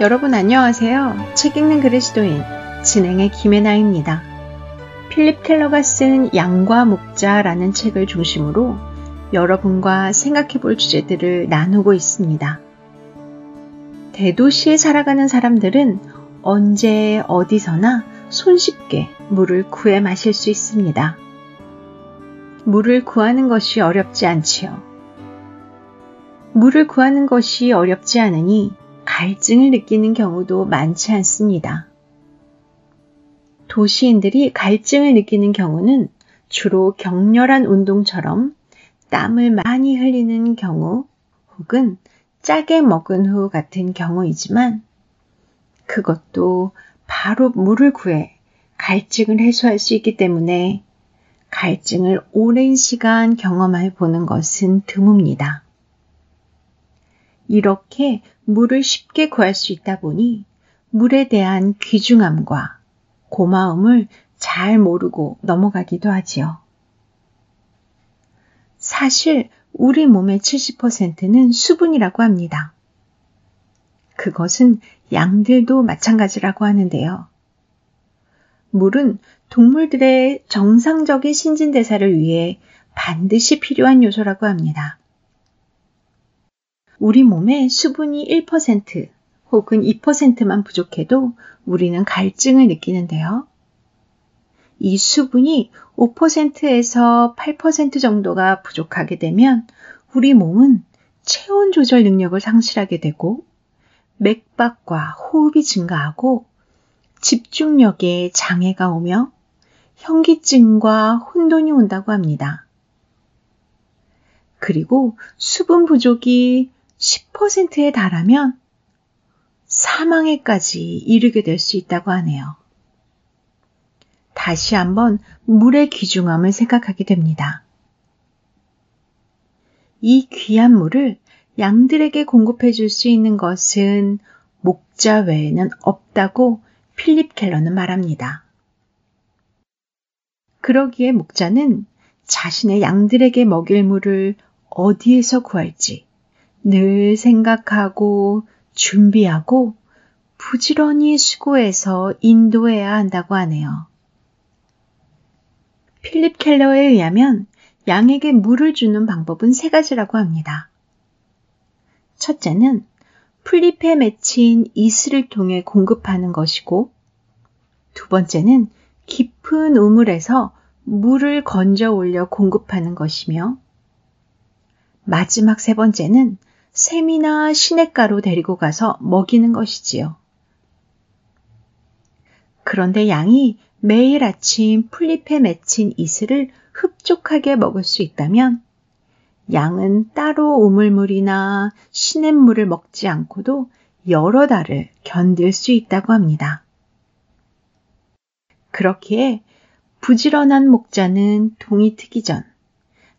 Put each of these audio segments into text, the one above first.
여러분 안녕하세요. 책 읽는 그리스도인 진행의 김혜나입니다. 필립 켈러가 쓴 양과 목자라는 책을 중심으로 여러분과 생각해 볼 주제들을 나누고 있습니다. 대도시에 살아가는 사람들은 언제 어디서나 손쉽게 물을 구해 마실 수 있습니다. 물을 구하는 것이 어렵지 않지요. 물을 구하는 것이 어렵지 않으니 갈증을 느끼는 경우도 많지 않습니다. 도시인들이 갈증을 느끼는 경우는 주로 격렬한 운동처럼 땀을 많이 흘리는 경우 혹은 짜게 먹은 후 같은 경우이지만 그것도 바로 물을 구해 갈증을 해소할 수 있기 때문에 갈증을 오랜 시간 경험해 보는 것은 드뭅니다. 이렇게 물을 쉽게 구할 수 있다 보니 물에 대한 귀중함과 고마움을 잘 모르고 넘어가기도 하지요. 사실 우리 몸의 70%는 수분이라고 합니다. 그것은 양들도 마찬가지라고 하는데요. 물은 동물들의 정상적인 신진대사를 위해 반드시 필요한 요소라고 합니다. 우리 몸에 수분이 1% 혹은 2%만 부족해도 우리는 갈증을 느끼는데요. 이 수분이 5%에서 8% 정도가 부족하게 되면 우리 몸은 체온 조절 능력을 상실하게 되고 맥박과 호흡이 증가하고 집중력에 장애가 오며 현기증과 혼돈이 온다고 합니다. 그리고 수분 부족이 10%에 달하면 사망에까지 이르게 될 수 있다고 하네요. 다시 한번 물의 귀중함을 생각하게 됩니다. 이 귀한 물을 양들에게 공급해 줄 수 있는 것은 목자 외에는 없다고 필립 켈러는 말합니다. 그러기에 목자는 자신의 양들에게 먹일 물을 어디에서 구할지 늘 생각하고 준비하고 부지런히 수고해서 인도해야 한다고 하네요. 필립 켈러에 의하면 양에게 물을 주는 방법은 세 가지라고 합니다. 첫째는 풀잎에 맺힌 이슬을 통해 공급하는 것이고, 두 번째는 깊은 우물에서 물을 건져 올려 공급하는 것이며, 마지막 세 번째는 샘이나 시냇가로 데리고 가서 먹이는 것이지요. 그런데 양이 매일 아침 풀잎에 맺힌 이슬을 흡족하게 먹을 수 있다면 양은 따로 우물물이나 시냇물을 먹지 않고도 여러 달을 견딜 수 있다고 합니다. 그렇기에 부지런한 목자는 동이 트기 전,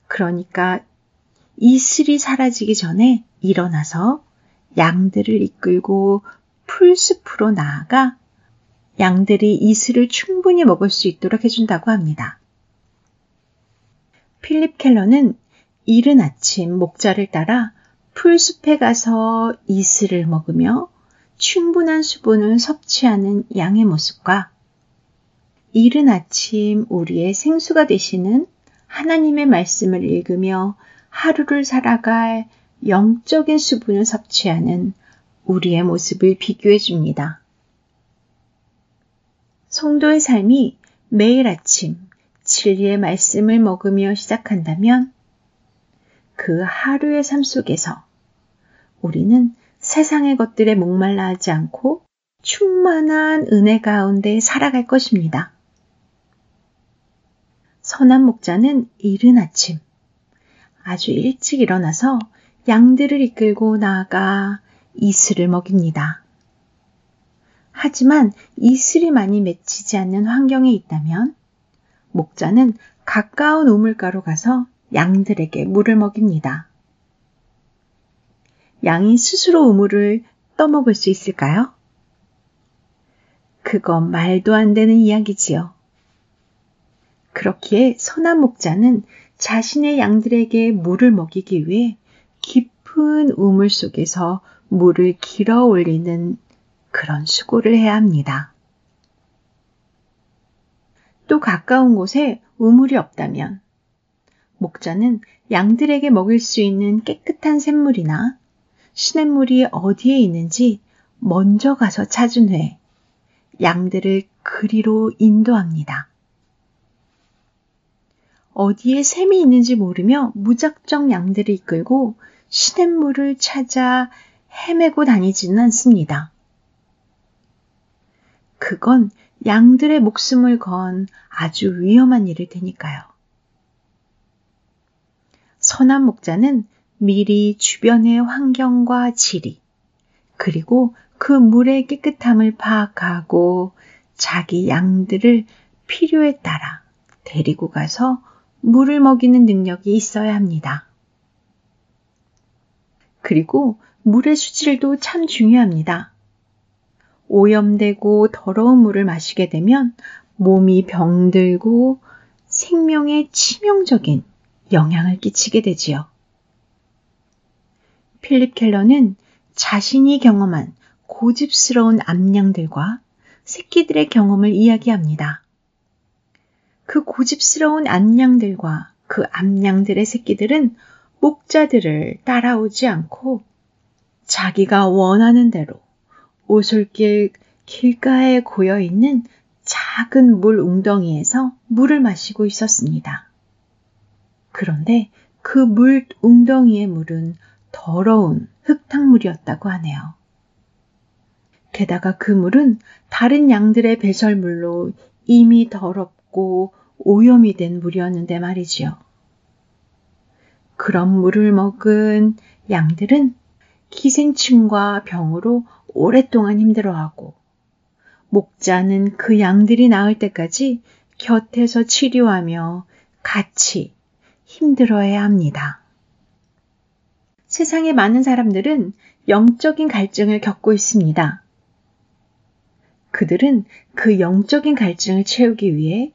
그러니까 이슬이 사라지기 전에 일어나서 양들을 이끌고 풀숲으로 나아가 양들이 이슬을 충분히 먹을 수 있도록 해준다고 합니다. 필립 켈러는 이른 아침 목자를 따라 풀숲에 가서 이슬을 먹으며 충분한 수분을 섭취하는 양의 모습과 이른 아침 우리의 생수가 되시는 하나님의 말씀을 읽으며 하루를 살아갈 영적인 수분을 섭취하는 우리의 모습을 비교해 줍니다. 성도의 삶이 매일 아침 진리의 말씀을 먹으며 시작한다면 그 하루의 삶 속에서 우리는 세상의 것들에 목말라 하지 않고 충만한 은혜 가운데 살아갈 것입니다. 선한 목자는 이른 아침 아주 일찍 일어나서 양들을 이끌고 나아가 이슬을 먹입니다. 하지만 이슬이 많이 맺히지 않는 환경에 있다면 목자는 가까운 우물가로 가서 양들에게 물을 먹입니다. 양이 스스로 우물을 떠먹을 수 있을까요? 그건 말도 안 되는 이야기지요. 그렇기에 선한 목자는 자신의 양들에게 물을 먹이기 위해 깊은 우물 속에서 물을 길어 올리는 그런 수고를 해야 합니다. 또 가까운 곳에 우물이 없다면 목자는 양들에게 먹일 수 있는 깨끗한 샘물이나 시냇물이 어디에 있는지 먼저 가서 찾은 후에 양들을 그리로 인도합니다. 어디에 샘이 있는지 모르며 무작정 양들을 이끌고 시냇물을 찾아 헤매고 다니지는 않습니다. 그건 양들의 목숨을 건 아주 위험한 일일 테니까요. 선한 목자는 미리 주변의 환경과 지리, 그리고 그 물의 깨끗함을 파악하고 자기 양들을 필요에 따라 데리고 가서 물을 먹이는 능력이 있어야 합니다. 그리고 물의 수질도 참 중요합니다. 오염되고 더러운 물을 마시게 되면 몸이 병들고 생명에 치명적인 영향을 끼치게 되지요. 필립 켈러는 자신이 경험한 고집스러운 암양들과 새끼들의 경험을 이야기합니다. 그 고집스러운 암양들과 그 암양들의 새끼들은 목자들을 따라오지 않고 자기가 원하는 대로 오솔길 길가에 고여 있는 작은 물 웅덩이에서 물을 마시고 있었습니다. 그런데 그 물 웅덩이의 물은 더러운 흙탕물이었다고 하네요. 게다가 그 물은 다른 양들의 배설물로 이미 더럽고 오염이 된 물이었는데 말이지요. 그런 물을 먹은 양들은 기생충과 병으로 오랫동안 힘들어하고 목자는 그 양들이 나을 때까지 곁에서 치료하며 같이 힘들어해야 합니다. 세상의 많은 사람들은 영적인 갈증을 겪고 있습니다. 그들은 그 영적인 갈증을 채우기 위해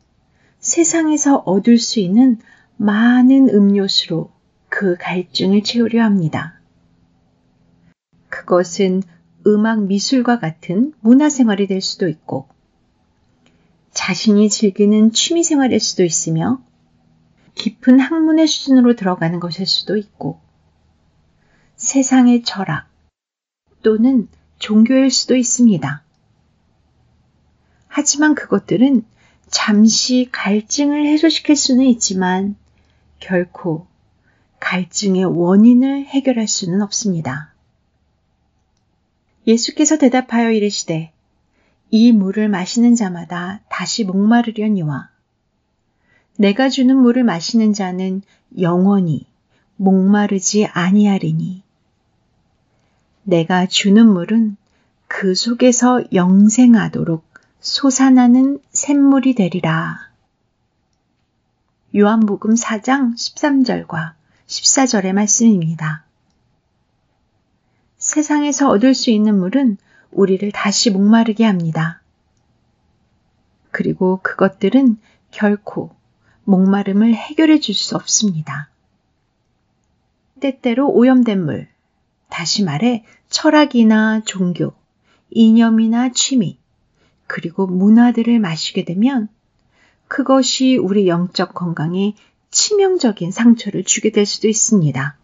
세상에서 얻을 수 있는 많은 음료수로 그 갈증을 채우려 합니다. 그것은 음악 미술과 같은 문화생활이 될 수도 있고, 자신이 즐기는 취미생활일 수도 있으며, 깊은 학문의 수준으로 들어가는 것일 수도 있고, 세상의 철학 또는 종교일 수도 있습니다. 하지만 그것들은 잠시 갈증을 해소시킬 수는 있지만 결코 갈증의 원인을 해결할 수는 없습니다. 예수께서 대답하여 이르시되 이 물을 마시는 자마다 다시 목마르려니와 내가 주는 물을 마시는 자는 영원히 목마르지 아니하리니 내가 주는 물은 그 속에서 영생하도록 솟아나는 샘물이 되리라. 요한복음 4장 13절과 14절의 말씀입니다. 세상에서 얻을 수 있는 물은 우리를 다시 목마르게 합니다. 그리고 그것들은 결코 목마름을 해결해 줄 수 없습니다. 때때로 오염된 물, 다시 말해 철학이나 종교, 이념이나 취미, 그리고 문화들을 마시게 되면 그것이 우리 영적 건강에 치명적인 상처를 주게 될 수도 있습니다.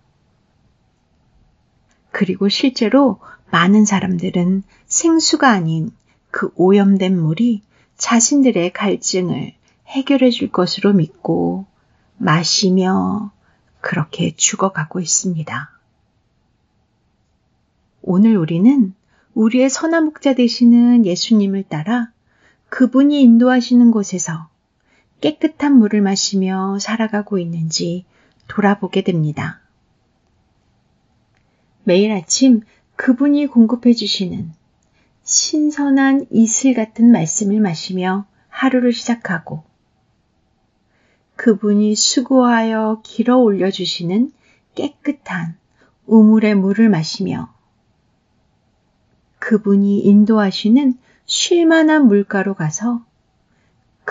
그리고 실제로 많은 사람들은 생수가 아닌 그 오염된 물이 자신들의 갈증을 해결해 줄 것으로 믿고 마시며 그렇게 죽어가고 있습니다. 오늘 우리는 우리의 선한 목자 되시는 예수님을 따라 그분이 인도하시는 곳에서 깨끗한 물을 마시며 살아가고 있는지 돌아보게 됩니다. 매일 아침 그분이 공급해 주시는 신선한 이슬 같은 말씀을 마시며 하루를 시작하고 그분이 수고하여 길어 올려주시는 깨끗한 우물의 물을 마시며 그분이 인도하시는 쉴만한 물가로 가서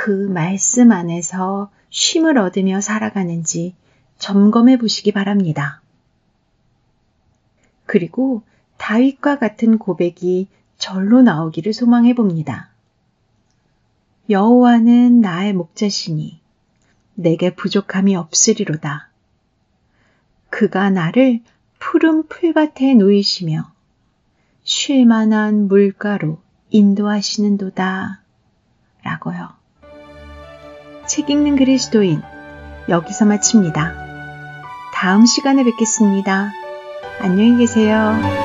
그 말씀 안에서 쉼을 얻으며 살아가는지 점검해 보시기 바랍니다. 그리고 다윗과 같은 고백이 절로 나오기를 소망해 봅니다. 여호와는 나의 목자시니 내게 부족함이 없으리로다. 그가 나를 푸른 풀밭에 놓이시며 쉴만한 물가로 인도하시는도다. 라고요. 책 읽는 그리스도인 여기서 마칩니다. 다음 시간에 뵙겠습니다. 안녕히 계세요.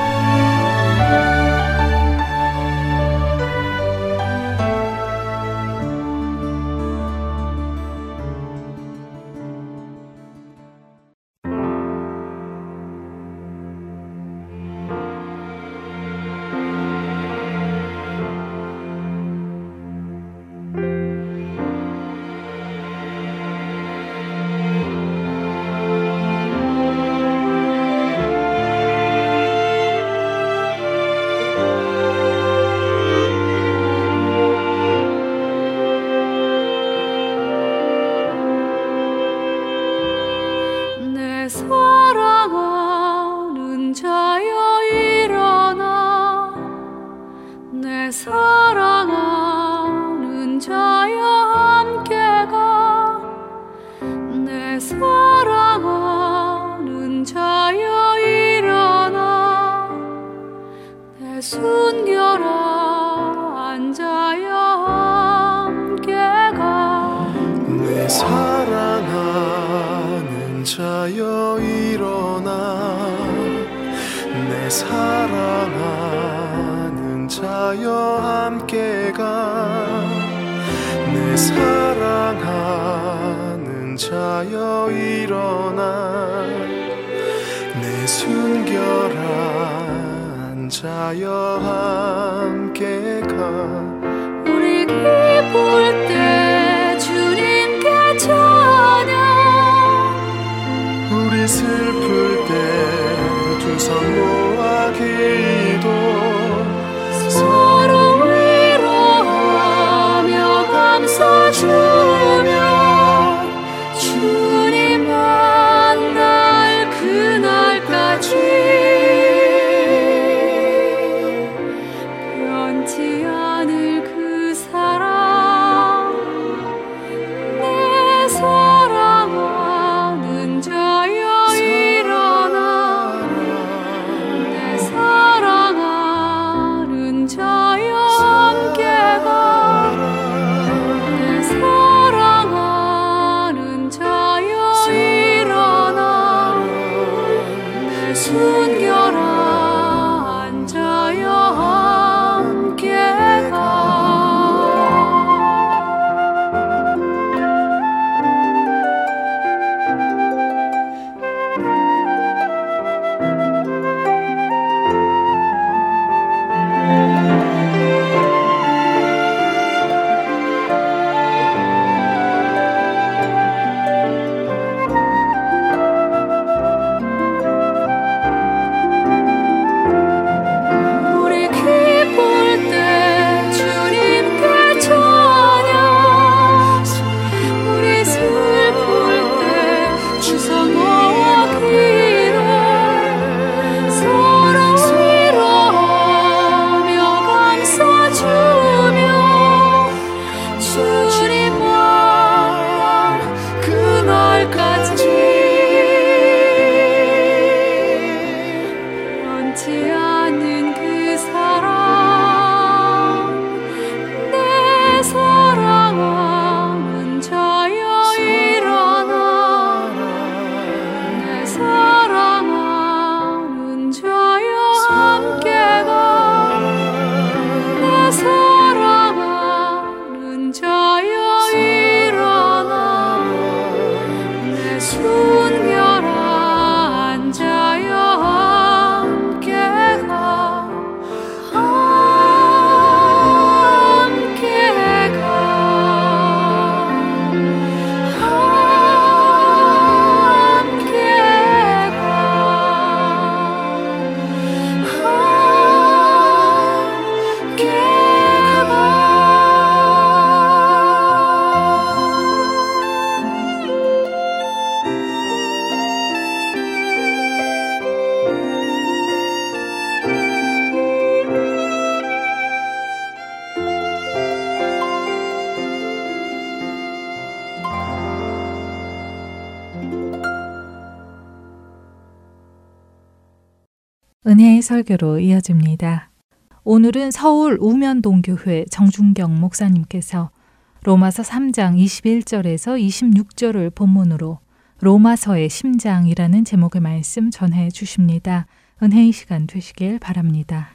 설교로 이어집니다. 오늘은 서울 우면동교회 정준경 목사님께서 로마서 3장 21절에서 26절을 본문으로 로마서의 심장이라는 제목의 말씀 전해 주십니다. 은혜의 시간 되시길 바랍니다.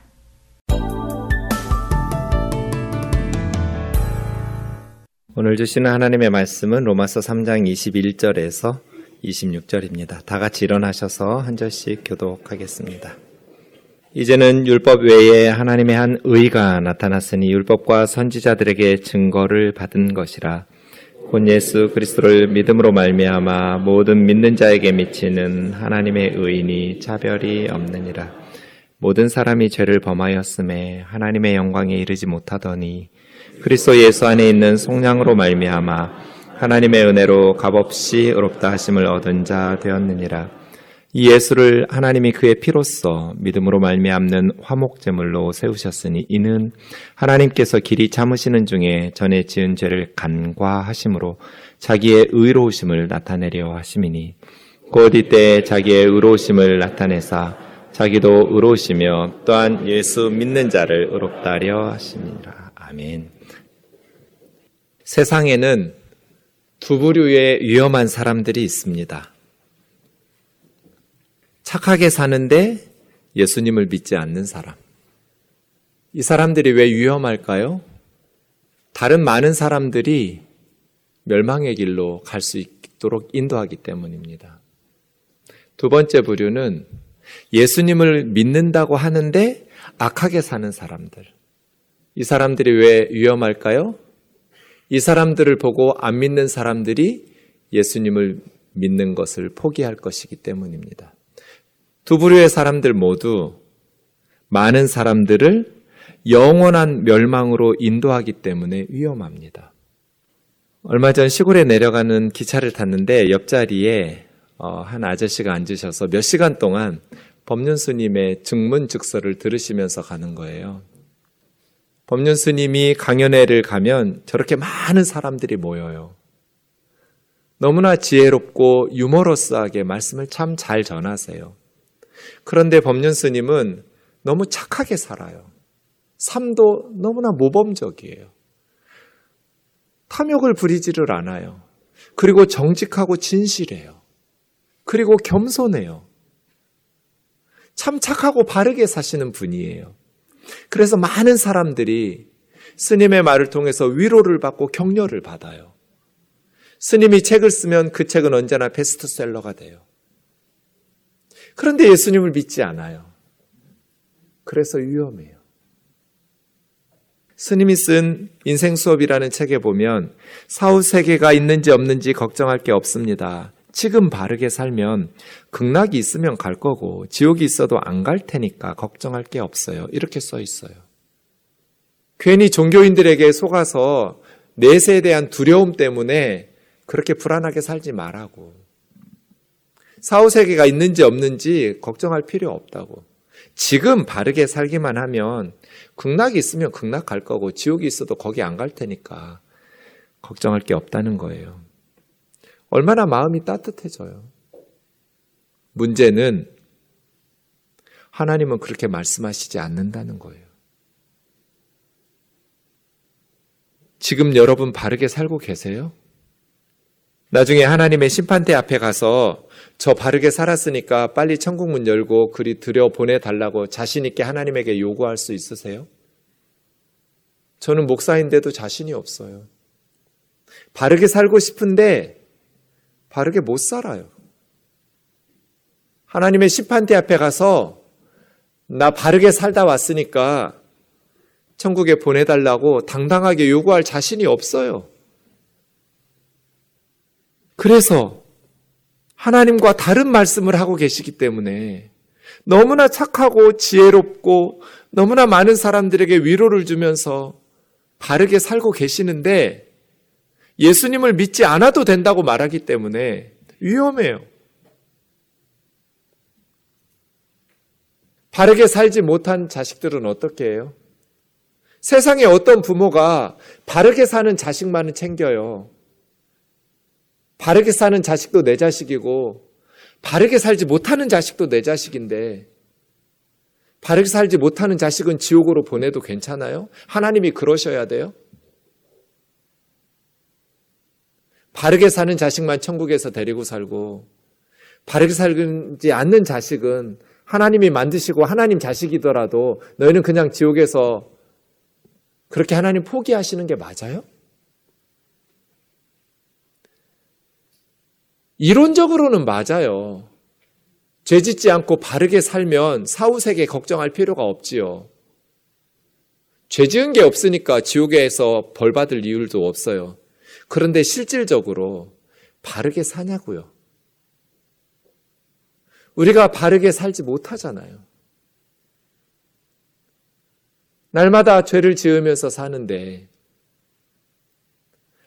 오늘 주시는 하나님의 말씀은 로마서 3장 21절에서 26절입니다. 다 같이 일어나셔서 한 절씩 교독하겠습니다. 이제는 율법 외에 하나님의 한 의가 나타났으니 율법과 선지자들에게 증거를 받은 것이라 곧 예수 그리스도를 믿음으로 말미암아 모든 믿는 자에게 미치는 하나님의 의인이 차별이 없느니라 모든 사람이 죄를 범하였음에 하나님의 영광에 이르지 못하더니 그리스도 예수 안에 있는 속량으로 말미암아 하나님의 은혜로 값없이 의롭다 하심을 얻은 자 되었느니라. 이 예수를 하나님이 그의 피로써 믿음으로 말미암는 화목제물로 세우셨으니 이는 하나님께서 길이 참으시는 중에 전에 지은 죄를 간과하심으로 자기의 의로우심을 나타내려 하심이니 곧 이때 자기의 의로우심을 나타내사 자기도 의로우시며 또한 예수 믿는 자를 의롭다 하려 하심이니라. 아멘. 세상에는 두 부류의 위험한 사람들이 있습니다. 착하게 사는데 예수님을 믿지 않는 사람. 이 사람들이 왜 위험할까요? 다른 많은 사람들이 멸망의 길로 갈 수 있도록 인도하기 때문입니다. 두 번째 부류는 예수님을 믿는다고 하는데 악하게 사는 사람들. 이 사람들이 왜 위험할까요? 이 사람들을 보고 안 믿는 사람들이 예수님을 믿는 것을 포기할 것이기 때문입니다. 두 부류의 사람들 모두 많은 사람들을 영원한 멸망으로 인도하기 때문에 위험합니다. 얼마 전 시골에 내려가는 기차를 탔는데 옆자리에 어, 한 아저씨가 앉으셔서 몇 시간 동안 법륜 스님의 증문즉서를 들으시면서 가는 거예요. 법륜 스님이 강연회를 가면 저렇게 많은 사람들이 모여요. 너무나 지혜롭고 유머러스하게 말씀을 참 잘 전하세요. 그런데 법륜 스님은 너무 착하게 살아요. 삶도 너무나 모범적이에요. 탐욕을 부리지를 않아요. 그리고 정직하고 진실해요. 그리고 겸손해요. 참 착하고 바르게 사시는 분이에요. 그래서 많은 사람들이 스님의 말을 통해서 위로를 받고 격려를 받아요. 스님이 책을 쓰면 그 책은 언제나 베스트셀러가 돼요. 그런데 예수님을 믿지 않아요. 그래서 위험해요. 스님이 쓴 인생 수업이라는 책에 보면 사후 세계가 있는지 없는지 걱정할 게 없습니다. 지금 바르게 살면 극락이 있으면 갈 거고 지옥이 있어도 안 갈 테니까 걱정할 게 없어요. 이렇게 써 있어요. 괜히 종교인들에게 속아서 내세에 대한 두려움 때문에 그렇게 불안하게 살지 말라고. 사후세계가 있는지 없는지 걱정할 필요 없다고. 지금 바르게 살기만 하면 극락이 있으면 극락 갈 거고 지옥이 있어도 거기 안 갈 테니까 걱정할 게 없다는 거예요. 얼마나 마음이 따뜻해져요. 문제는 하나님은 그렇게 말씀하시지 않는다는 거예요. 지금 여러분 바르게 살고 계세요? 나중에 하나님의 심판대 앞에 가서 저 바르게 살았으니까 빨리 천국 문 열고 그리 들여 보내달라고 자신있게 하나님에게 요구할 수 있으세요? 저는 목사인데도 자신이 없어요. 바르게 살고 싶은데 바르게 못 살아요. 하나님의 심판대 앞에 가서 나 바르게 살다 왔으니까 천국에 보내달라고 당당하게 요구할 자신이 없어요. 그래서 하나님과 다른 말씀을 하고 계시기 때문에 너무나 착하고 지혜롭고 너무나 많은 사람들에게 위로를 주면서 바르게 살고 계시는데 예수님을 믿지 않아도 된다고 말하기 때문에 위험해요. 바르게 살지 못한 자식들은 어떻게 해요? 세상에 어떤 부모가 바르게 사는 자식만은 챙겨요. 바르게 사는 자식도 내 자식이고, 바르게 살지 못하는 자식도 내 자식인데, 바르게 살지 못하는 자식은 지옥으로 보내도 괜찮아요? 하나님이 그러셔야 돼요? 바르게 사는 자식만 천국에서 데리고 살고 바르게 살지 않는 자식은 하나님이 만드시고 하나님 자식이더라도 너희는 그냥 지옥에서 그렇게 하나님 포기하시는 게 맞아요? 이론적으로는 맞아요. 죄 짓지 않고 바르게 살면 사후세계 걱정할 필요가 없지요. 죄 지은 게 없으니까 지옥에서 벌 받을 이유도 없어요. 그런데 실질적으로 바르게 사냐고요. 우리가 바르게 살지 못하잖아요. 날마다 죄를 지으면서 사는데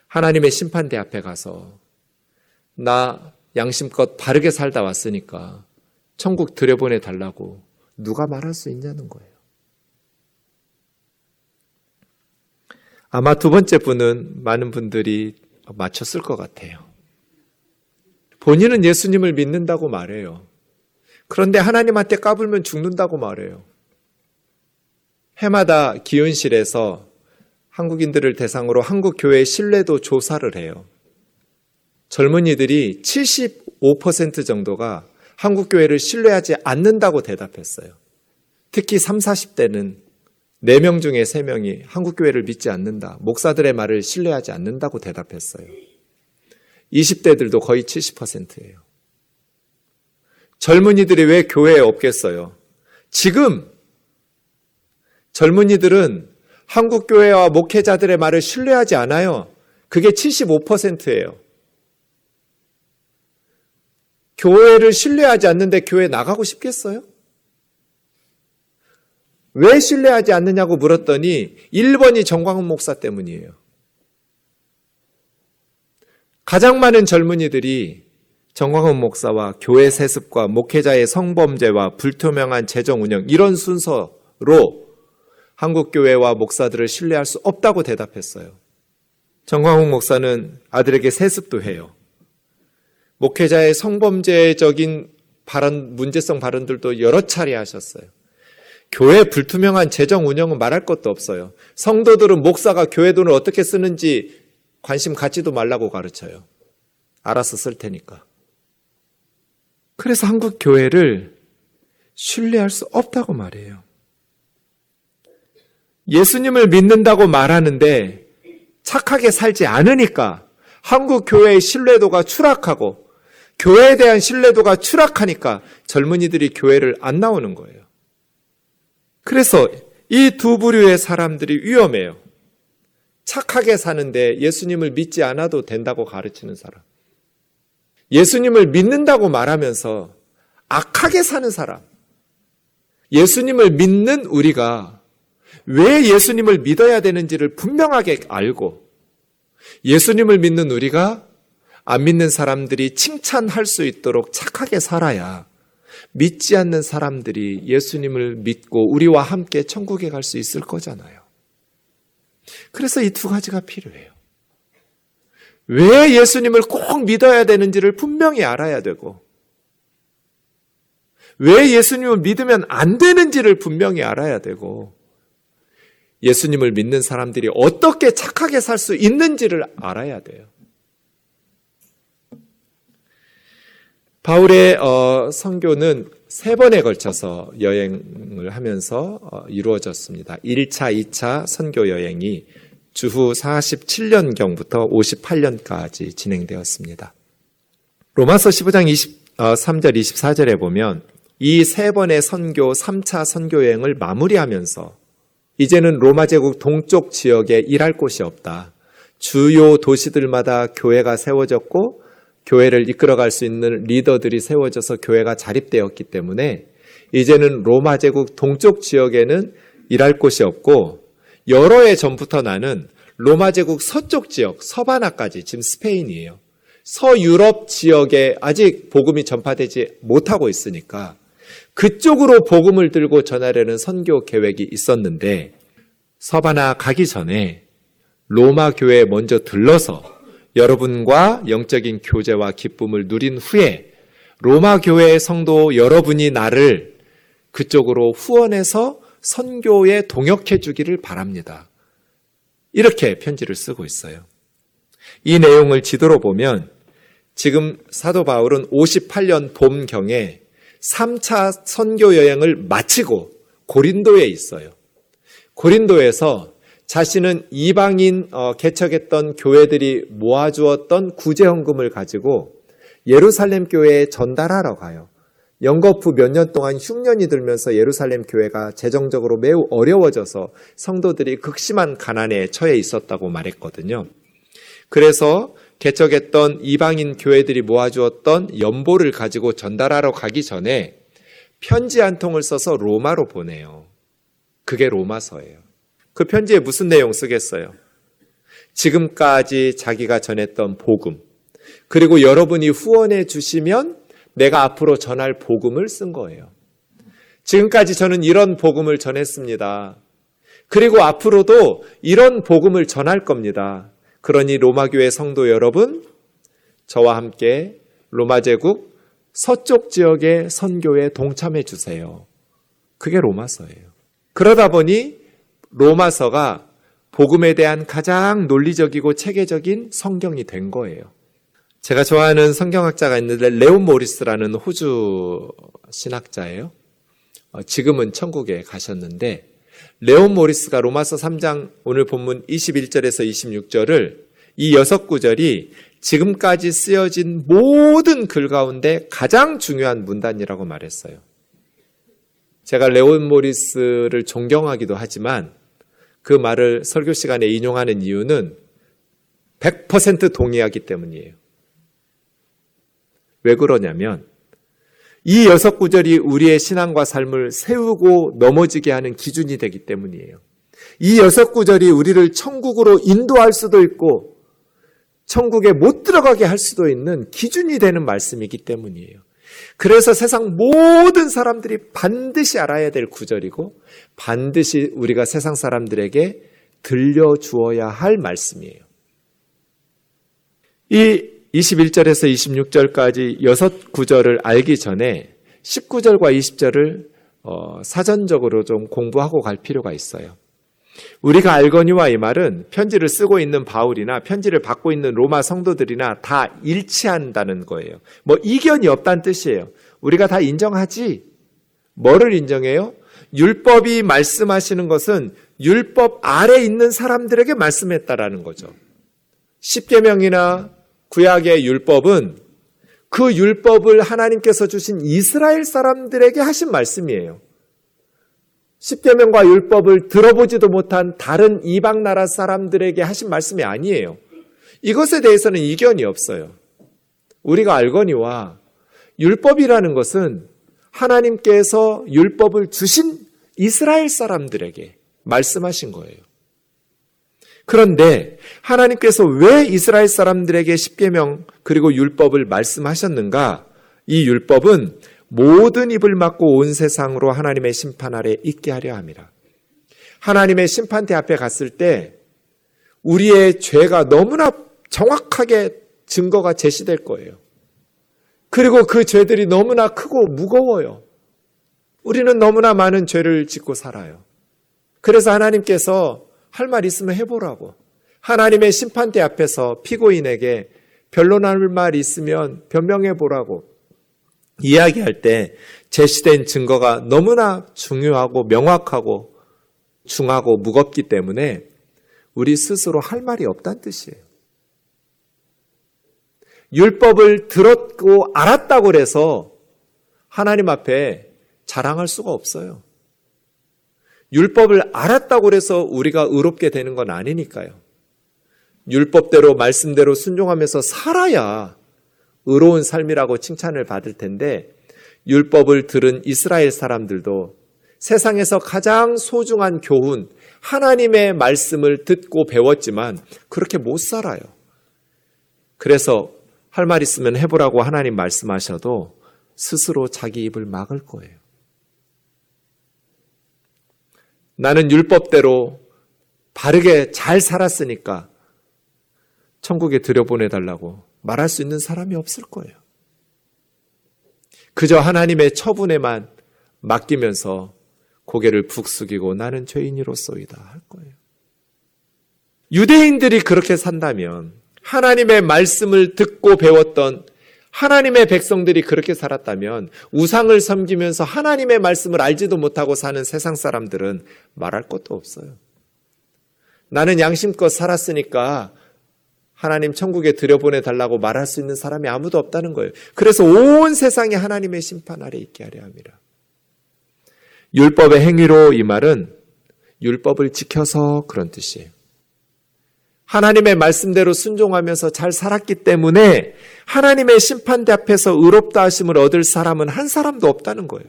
하나님의 심판대 앞에 가서 나 양심껏 바르게 살다 왔으니까 천국 들여보내 달라고 누가 말할 수 있냐는 거예요. 아마 두 번째 분은 많은 분들이 맞췄을 것 같아요. 본인은 예수님을 믿는다고 말해요. 그런데 하나님한테 까불면 죽는다고 말해요. 해마다 기은실에서 한국인들을 대상으로 한국 교회 신뢰도 조사를 해요. 젊은이들이 75% 정도가 한국 교회를 신뢰하지 않는다고 대답했어요. 특히 3, 40대는 4명 중에 3명이 한국 교회를 믿지 않는다. 목사들의 말을 신뢰하지 않는다고 대답했어요. 20대들도 거의 70%예요. 젊은이들이 왜 교회에 없겠어요? 지금 젊은이들은 한국 교회와 목회자들의 말을 신뢰하지 않아요. 그게 75%예요. 교회를 신뢰하지 않는데 교회 나가고 싶겠어요? 왜 신뢰하지 않느냐고 물었더니 1번이 정광훈 목사 때문이에요. 가장 많은 젊은이들이 정광훈 목사와 교회 세습과 목회자의 성범죄와 불투명한 재정 운영 이런 순서로 한국 교회와 목사들을 신뢰할 수 없다고 대답했어요. 정광훈 목사는 아들에게 세습도 해요. 목회자의 성범죄적인 발언, 문제성 발언들도 여러 차례 하셨어요. 교회 불투명한 재정 운영은 말할 것도 없어요. 성도들은 목사가 교회 돈을 어떻게 쓰는지 관심 갖지도 말라고 가르쳐요. 알아서 쓸 테니까. 그래서 한국 교회를 신뢰할 수 없다고 말해요. 예수님을 믿는다고 말하는데 착하게 살지 않으니까 한국 교회의 신뢰도가 추락하고 교회에 대한 신뢰도가 추락하니까 젊은이들이 교회를 안 나오는 거예요. 그래서 이 두 부류의 사람들이 위험해요. 착하게 사는데 예수님을 믿지 않아도 된다고 가르치는 사람. 예수님을 믿는다고 말하면서 악하게 사는 사람. 예수님을 믿는 우리가 왜 예수님을 믿어야 되는지를 분명하게 알고 예수님을 믿는 우리가 안 믿는 사람들이 칭찬할 수 있도록 착하게 살아야 믿지 않는 사람들이 예수님을 믿고 우리와 함께 천국에 갈 수 있을 거잖아요. 그래서 이 두 가지가 필요해요. 왜 예수님을 꼭 믿어야 되는지를 분명히 알아야 되고, 왜 예수님을 믿으면 안 되는지를 분명히 알아야 되고, 예수님을 믿는 사람들이 어떻게 착하게 살 수 있는지를 알아야 돼요. 바울의 어, 선교는 세 번에 걸쳐서 여행을 하면서 어, 이루어졌습니다. 1차, 2차 선교 여행이 주후 47년경부터 58년까지 진행되었습니다. 로마서 15장 23절, 24절에 보면 이 세 번의 선교, 3차 선교 여행을 마무리하면서 이제는 로마 제국 동쪽 지역에 일할 곳이 없다. 주요 도시들마다 교회가 세워졌고 교회를 이끌어갈 수 있는 리더들이 세워져서 교회가 자립되었기 때문에 이제는 로마 제국 동쪽 지역에는 일할 곳이 없고 여러 해 전부터 나는 로마 제국 서쪽 지역, 서바나까지 지금 스페인이에요. 서유럽 지역에 아직 복음이 전파되지 못하고 있으니까 그쪽으로 복음을 들고 전하려는 선교 계획이 있었는데 서바나 가기 전에 로마 교회에 먼저 들러서 여러분과 영적인 교제와 기쁨을 누린 후에 로마 교회의 성도 여러분이 나를 그쪽으로 후원해서 선교에 동역해 주기를 바랍니다. 이렇게 편지를 쓰고 있어요. 이 내용을 지도로 보면 지금 사도 바울은 58년 봄경에 3차 선교 여행을 마치고 고린도에 있어요. 고린도에서 자신은 이방인 어, 개척했던 교회들이 모아주었던 구제헌금을 가지고 예루살렘 교회에 전달하러 가요. 영거프 몇년 동안 흉년이 들면서 예루살렘 교회가 재정적으로 매우 어려워져서 성도들이 극심한 가난에 처해 있었다고 말했거든요. 그래서 개척했던 이방인 교회들이 모아주었던 연보를 가지고 전달하러 가기 전에 편지 한 통을 써서 로마로 보내요. 그게 로마서예요. 그 편지에 무슨 내용 쓰겠어요? 지금까지 자기가 전했던 복음, 그리고 여러분이 후원해 주시면 내가 앞으로 전할 복음을 쓴 거예요. 지금까지 저는 이런 복음을 전했습니다. 그리고 앞으로도 이런 복음을 전할 겁니다. 그러니 로마교회 성도 여러분, 저와 함께 로마 제국 서쪽 지역의 선교에 동참해 주세요. 그게 로마서예요. 그러다 보니 로마서가 복음에 대한 가장 논리적이고 체계적인 성경이 된 거예요. 제가 좋아하는 성경학자가 있는데 레온 모리스라는 호주 신학자예요. 어, 지금은 천국에 가셨는데 레온 모리스가 로마서 3장 오늘 본문 21절에서 26절을 이 여섯 구절이 지금까지 쓰여진 모든 글 가운데 가장 중요한 문단이라고 말했어요. 제가 레온 모리스를 존경하기도 하지만 그 말을 설교 시간에 인용하는 이유는 100% 동의하기 때문이에요. 왜 그러냐면 이 여섯 구절이 우리의 신앙과 삶을 세우고 넘어지게 하는 기준이 되기 때문이에요. 이 여섯 구절이 우리를 천국으로 인도할 수도 있고 천국에 못 들어가게 할 수도 있는 기준이 되는 말씀이기 때문이에요. 그래서 세상 모든 사람들이 반드시 알아야 될 구절이고 반드시 우리가 세상 사람들에게 들려주어야 할 말씀이에요. 이 21절에서 26절까지 여섯 구절을 알기 전에 19절과 20절을 어, 사전적으로 좀 공부하고 갈 필요가 있어요. 우리가 알거니와 이 말은 편지를 쓰고 있는 바울이나 편지를 받고 있는 로마 성도들이나 다 일치한다는 거예요. 뭐 이견이 없다는 뜻이에요. 우리가 다 인정하지. 뭐를 인정해요? 율법이 말씀하시는 것은 율법 아래 있는 사람들에게 말씀했다라는 거죠. 십계명이나 구약의 율법은 그 율법을 하나님께서 주신 이스라엘 사람들에게 하신 말씀이에요. 십계명과 율법을 들어보지도 못한 다른 이방 나라 사람들에게 하신 말씀이 아니에요. 이것에 대해서는 이견이 없어요. 우리가 알거니와 율법이라는 것은 하나님께서 율법을 주신 이스라엘 사람들에게 말씀하신 거예요. 그런데 하나님께서 왜 이스라엘 사람들에게 십계명 그리고 율법을 말씀하셨는가? 이 율법은 모든 입을 막고 온 세상으로 하나님의 심판 아래 있게 하려 합니다. 하나님의 심판대 앞에 갔을 때 우리의 죄가 너무나 정확하게 증거가 제시될 거예요. 그리고 그 죄들이 너무나 크고 무거워요. 우리는 너무나 많은 죄를 짓고 살아요. 그래서 하나님께서 할 말 있으면 해보라고. 하나님의 심판대 앞에서 피고인에게 변론할 말 있으면 변명해 보라고. 이야기할 때 제시된 증거가 너무나 중요하고 명확하고 중하고 무겁기 때문에 우리 스스로 할 말이 없다는 뜻이에요. 율법을 들었고 알았다고 해서 하나님 앞에 자랑할 수가 없어요. 율법을 알았다고 해서 우리가 의롭게 되는 건 아니니까요. 율법대로 말씀대로 순종하면서 살아야 의로운 삶이라고 칭찬을 받을 텐데 율법을 들은 이스라엘 사람들도 세상에서 가장 소중한 교훈, 하나님의 말씀을 듣고 배웠지만 그렇게 못 살아요. 그래서 할 말 있으면 해보라고 하나님 말씀하셔도 스스로 자기 입을 막을 거예요. 나는 율법대로 바르게 잘 살았으니까 천국에 들여보내달라고 말할 수 있는 사람이 없을 거예요. 그저 하나님의 처분에만 맡기면서 고개를 푹 숙이고 나는 죄인이로소이다 할 거예요. 유대인들이 그렇게 산다면 하나님의 말씀을 듣고 배웠던 하나님의 백성들이 그렇게 살았다면 우상을 섬기면서 하나님의 말씀을 알지도 못하고 사는 세상 사람들은 말할 것도 없어요. 나는 양심껏 살았으니까 하나님 천국에 들여보내 달라고 말할 수 있는 사람이 아무도 없다는 거예요. 그래서 온 세상이 하나님의 심판 아래 있게 하려 합니다. 율법의 행위로 이 말은 율법을 지켜서 그런 뜻이에요. 하나님의 말씀대로 순종하면서 잘 살았기 때문에 하나님의 심판대 앞에서 의롭다 하심을 얻을 사람은 한 사람도 없다는 거예요.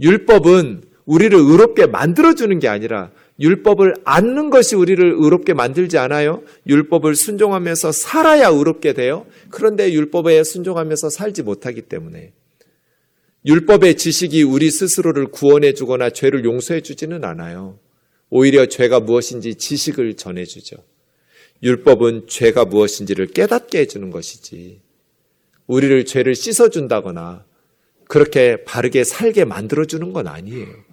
율법은 우리를 의롭게 만들어주는 게 아니라 율법을 안는 것이 우리를 의롭게 만들지 않아요? 율법을 순종하면서 살아야 의롭게 돼요? 그런데 율법에 순종하면서 살지 못하기 때문에 율법의 지식이 우리 스스로를 구원해 주거나 죄를 용서해 주지는 않아요. 오히려 죄가 무엇인지 지식을 전해 주죠. 율법은 죄가 무엇인지를 깨닫게 해 주는 것이지. 우리를 죄를 씻어 준다거나 그렇게 바르게 살게 만들어 주는 건 아니에요.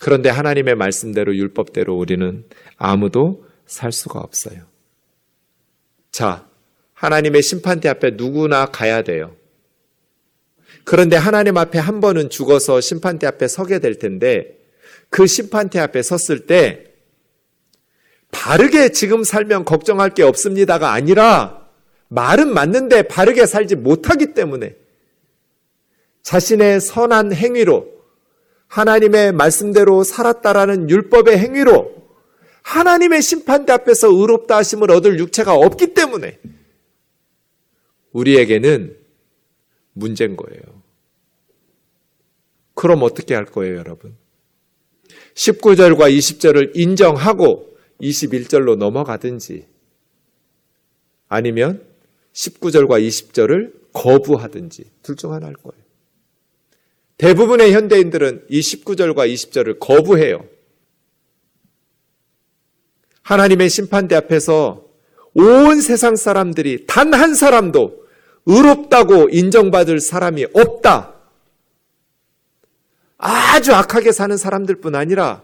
그런데 하나님의 말씀대로 율법대로 우리는 아무도 살 수가 없어요. 자, 하나님의 심판대 앞에 누구나 가야 돼요. 그런데 하나님 앞에 한 번은 죽어서 심판대 앞에 서게 될 텐데 그 심판대 앞에 섰을 때 바르게 지금 살면 걱정할 게 없습니다가 아니라 말은 맞는데 바르게 살지 못하기 때문에 자신의 선한 행위로 하나님의 말씀대로 살았다라는 율법의 행위로 하나님의 심판대 앞에서 의롭다 하심을 얻을 육체가 없기 때문에 우리에게는 문제인 거예요. 그럼 어떻게 할 거예요, 여러분? 19절과 20절을 인정하고 21절로 넘어가든지 아니면 19절과 20절을 거부하든지 둘 중 하나 할 거예요. 대부분의 현대인들은 이 19절과 20절을 거부해요. 하나님의 심판대 앞에서 온 세상 사람들이 단 한 사람도 의롭다고 인정받을 사람이 없다. 아주 악하게 사는 사람들 뿐 아니라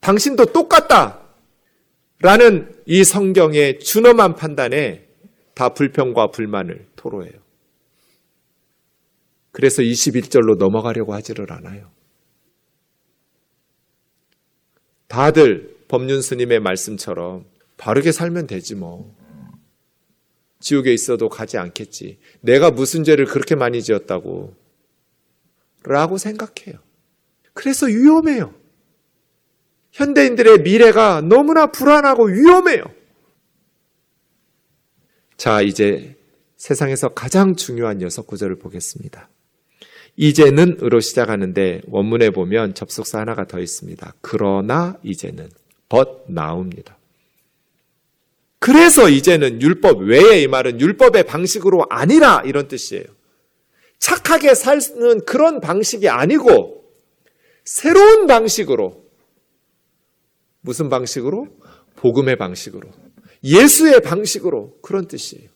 당신도 똑같다. 라는 이 성경의 준엄한 판단에 다 불평과 불만을 토로해요. 그래서 21절로 넘어가려고 하지를 않아요. 다들 법륜 스님의 말씀처럼 바르게 살면 되지 뭐. 지옥에 있어도 가지 않겠지. 내가 무슨 죄를 그렇게 많이 지었다고. 라고 생각해요. 그래서 위험해요. 현대인들의 미래가 너무나 불안하고 위험해요. 자, 이제 세상에서 가장 중요한 여섯 구절을 보겠습니다. 이제는 으로 시작하는데 원문에 보면 접속사 하나가 더 있습니다. 그러나 이제는 but now입니다. 그래서 이제는 율법 외에 이 말은 율법의 방식으로 아니라 이런 뜻이에요. 착하게 사는 그런 방식이 아니고 새로운 방식으로 무슨 방식으로? 복음의 방식으로. 예수의 방식으로 그런 뜻이에요.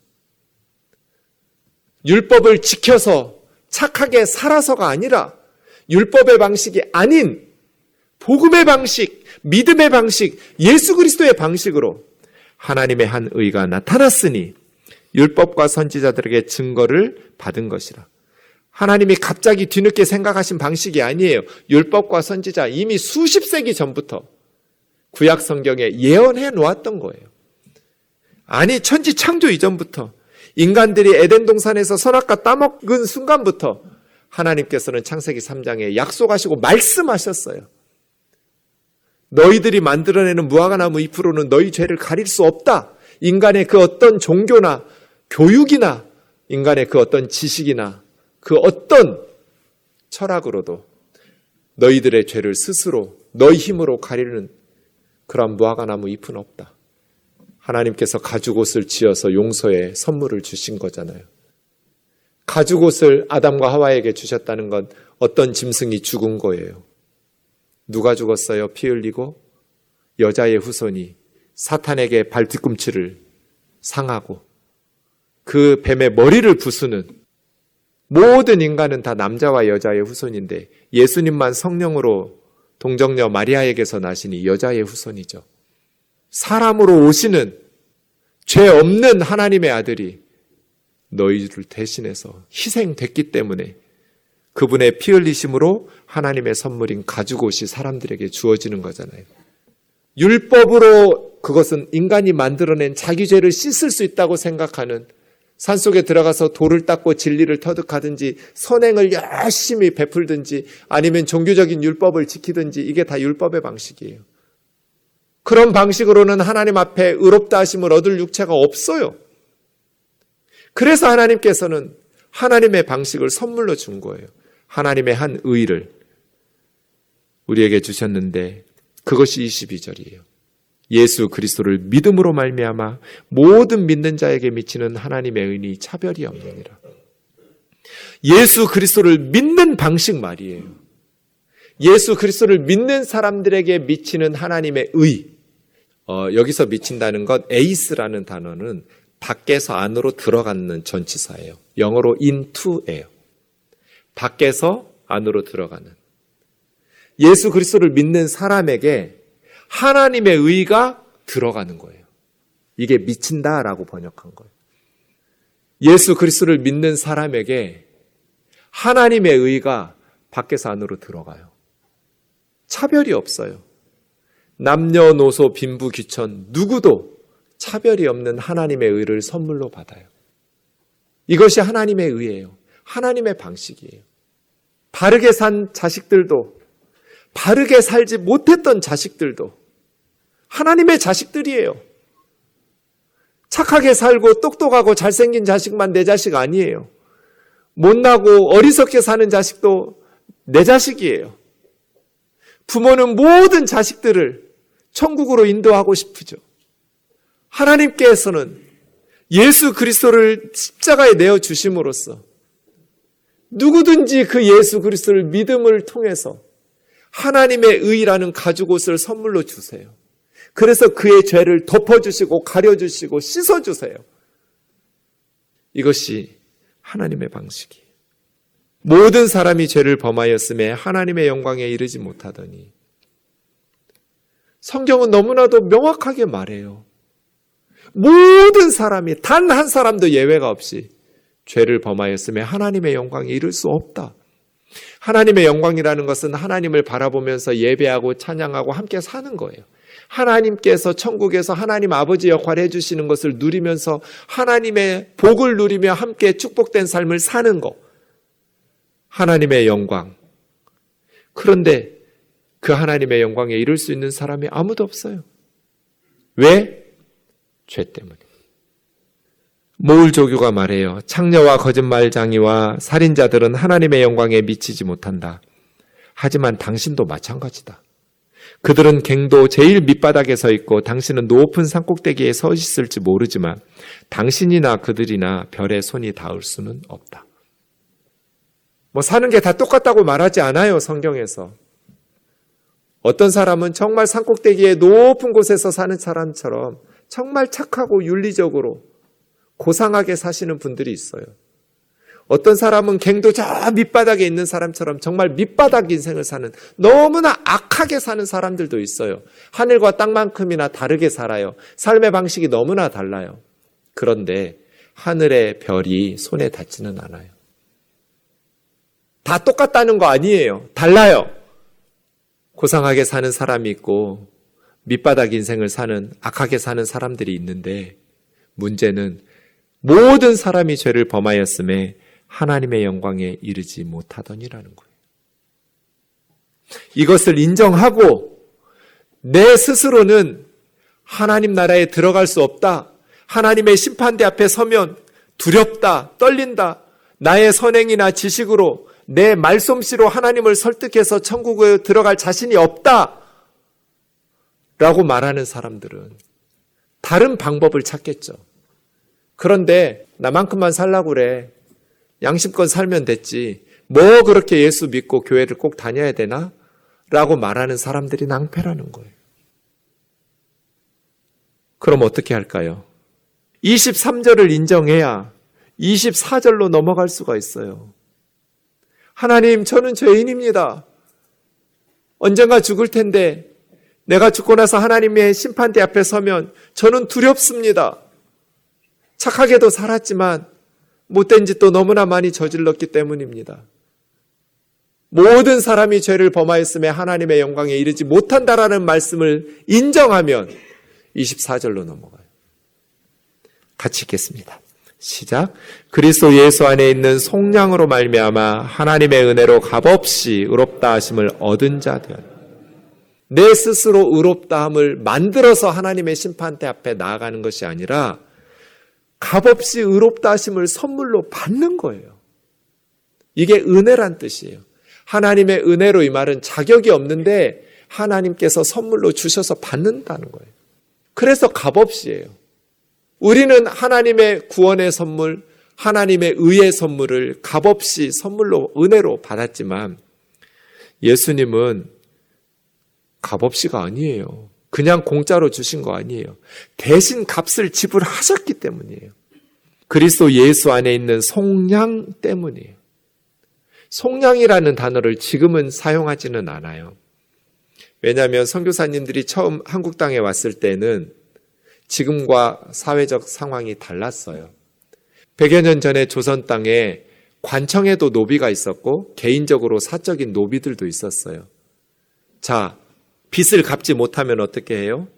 율법을 지켜서 착하게 살아서가 아니라 율법의 방식이 아닌 복음의 방식, 믿음의 방식, 예수 그리스도의 방식으로 하나님의 한 의가 나타났으니 율법과 선지자들에게 증거를 받은 것이라. 하나님이 갑자기 뒤늦게 생각하신 방식이 아니에요. 율법과 선지자 이미 수십 세기 전부터 구약 성경에 예언해 놓았던 거예요. 아니 천지 창조 이전부터 인간들이 에덴 동산에서 선악과 따먹은 순간부터 하나님께서는 창세기 3장에 약속하시고 말씀하셨어요. 너희들이 만들어내는 무화과 나무 잎으로는 너희 죄를 가릴 수 없다. 인간의 그 어떤 종교나 교육이나 인간의 그 어떤 지식이나 그 어떤 철학으로도 너희들의 죄를 스스로 너희 힘으로 가리는 그런 무화과 나무 잎은 없다. 하나님께서 가죽옷을 지어서 용서의 선물을 주신 거잖아요. 가죽옷을 아담과 하와에게 주셨다는 건 어떤 짐승이 죽은 거예요. 누가 죽었어요? 피 흘리고 여자의 후손이 사탄에게 발 뒤꿈치를 상하고 그 뱀의 머리를 부수는 모든 인간은 다 남자와 여자의 후손인데 예수님만 성령으로 동정녀 마리아에게서 나시니 여자의 후손이죠. 사람으로 오시는 죄 없는 하나님의 아들이 너희를 대신해서 희생됐기 때문에 그분의 피 흘리심으로 하나님의 선물인 가죽옷이 사람들에게 주어지는 거잖아요. 율법으로 그것은 인간이 만들어낸 자기 죄를 씻을 수 있다고 생각하는 산 속에 들어가서 돌을 닦고 진리를 터득하든지 선행을 열심히 베풀든지 아니면 종교적인 율법을 지키든지 이게 다 율법의 방식이에요. 그런 방식으로는 하나님 앞에 의롭다 하심을 얻을 육체가 없어요. 그래서 하나님께서는 하나님의 방식을 선물로 준 거예요. 하나님의 한 의를 우리에게 주셨는데 그것이 22절이에요. 예수 그리스도를 믿음으로 말미암아 모든 믿는 자에게 미치는 하나님의 은이 차별이 없느니라. 예수 그리스도를 믿는 방식 말이에요. 예수 그리스도를 믿는 사람들에게 미치는 하나님의 의. 어, 여기서 미친다는 것 에이스라는 단어는 밖에서 안으로 들어가는 전치사예요. 영어로 into예요. 밖에서 안으로 들어가는. 예수 그리스도를 믿는 사람에게 하나님의 의가 들어가는 거예요. 이게 미친다라고 번역한 거예요. 예수 그리스도를 믿는 사람에게 하나님의 의가 밖에서 안으로 들어가요. 차별이 없어요. 남녀노소 빈부 귀천 누구도 차별이 없는 하나님의 의를 선물로 받아요. 이것이 하나님의 의예요. 하나님의 방식이에요. 바르게 산 자식들도 바르게 살지 못했던 자식들도 하나님의 자식들이에요. 착하게 살고 똑똑하고 잘생긴 자식만 내 자식 아니에요. 못나고 어리석게 사는 자식도 내 자식이에요. 부모는 모든 자식들을 천국으로 인도하고 싶으죠. 하나님께서는 예수 그리스도를 십자가에 내어 주심으로써 누구든지 그 예수 그리스도를 믿음을 통해서 하나님의 의라는 가죽옷을 선물로 주세요. 그래서 그의 죄를 덮어주시고 가려주시고 씻어주세요. 이것이 하나님의 방식이에요. 모든 사람이 죄를 범하였음에 하나님의 영광에 이르지 못하더니 성경은 너무나도 명확하게 말해요. 모든 사람이 단 한 사람도 예외가 없이 죄를 범하였음에 하나님의 영광에 이를 수 없다. 하나님의 영광이라는 것은 하나님을 바라보면서 예배하고 찬양하고 함께 사는 거예요. 하나님께서 천국에서 하나님 아버지 역할을 해주시는 것을 누리면서 하나님의 복을 누리며 함께 축복된 삶을 사는 것. 하나님의 영광. 그런데 그 하나님의 영광에 이룰 수 있는 사람이 아무도 없어요. 왜? 죄 때문에. 모울조교가 말해요. 창녀와 거짓말장이와 살인자들은 하나님의 영광에 미치지 못한다. 하지만 당신도 마찬가지다. 그들은 갱도 제일 밑바닥에 서 있고 당신은 높은 산꼭대기에 서 있을지 모르지만 당신이나 그들이나 별의 손이 닿을 수는 없다. 뭐 사는 게 다 똑같다고 말하지 않아요, 성경에서. 어떤 사람은 정말 산꼭대기에 높은 곳에서 사는 사람처럼 정말 착하고 윤리적으로 고상하게 사시는 분들이 있어요. 어떤 사람은 갱도 저 밑바닥에 있는 사람처럼 정말 밑바닥 인생을 사는 너무나 악하게 사는 사람들도 있어요. 하늘과 땅만큼이나 다르게 살아요. 삶의 방식이 너무나 달라요. 그런데 하늘의 별이 손에 닿지는 않아요. 다 똑같다는 거 아니에요. 달라요. 고상하게 사는 사람이 있고 밑바닥 인생을 사는 악하게 사는 사람들이 있는데 문제는 모든 사람이 죄를 범하였음에 하나님의 영광에 이르지 못하더니라는 거예요. 이것을 인정하고 내 스스로는 하나님 나라에 들어갈 수 없다. 하나님의 심판대 앞에 서면 두렵다, 떨린다. 나의 선행이나 지식으로 내 말솜씨로 하나님을 설득해서 천국에 들어갈 자신이 없다. 라고 말하는 사람들은 다른 방법을 찾겠죠. 그런데 나만큼만 살라고 그래. 양심껏 살면 됐지. 뭐 그렇게 예수 믿고 교회를 꼭 다녀야 되나? 라고 말하는 사람들이 낭패라는 거예요. 그럼 어떻게 할까요? 23절을 인정해야 24절로 넘어갈 수가 있어요. 하나님, 저는 죄인입니다. 언젠가 죽을 텐데 내가 죽고 나서 하나님의 심판대 앞에 서면 저는 두렵습니다. 착하게도 살았지만 못된 짓도 너무나 많이 저질렀기 때문입니다. 모든 사람이 죄를 범하였음에 하나님의 영광에 이르지 못한다라는 말씀을 인정하면 24절로 넘어가요. 같이 읽겠습니다. 시작. 그리스도 예수 안에 있는 속량으로 말미암아 하나님의 은혜로 값없이 의롭다 하심을 얻은 자 되었. 내 스스로 의롭다함을 만들어서 하나님의 심판대 앞에 나아가는 것이 아니라 값없이 의롭다 하심을 선물로 받는 거예요. 이게 은혜란 뜻이에요. 하나님의 은혜로 이 말은 자격이 없는데 하나님께서 선물로 주셔서 받는다는 거예요. 그래서 값없이에요. 우리는 하나님의 구원의 선물, 하나님의 의의 선물을 값없이 선물로 은혜로 받았지만 예수님은 값없이가 아니에요. 그냥 공짜로 주신 거 아니에요. 대신 값을 지불하셨기 때문이에요. 그리스도 예수 안에 있는 속량 때문이에요. 속량이라는 단어를 지금은 사용하지는 않아요. 왜냐하면 선교사님들이 처음 한국 땅에 왔을 때는 지금과 사회적 상황이 달랐어요. 100여 년 전에 조선 땅에 관청에도 노비가 있었고 개인적으로 사적인 노비들도 있었어요. 자, 빚을 갚지 못하면 어떻게 해요?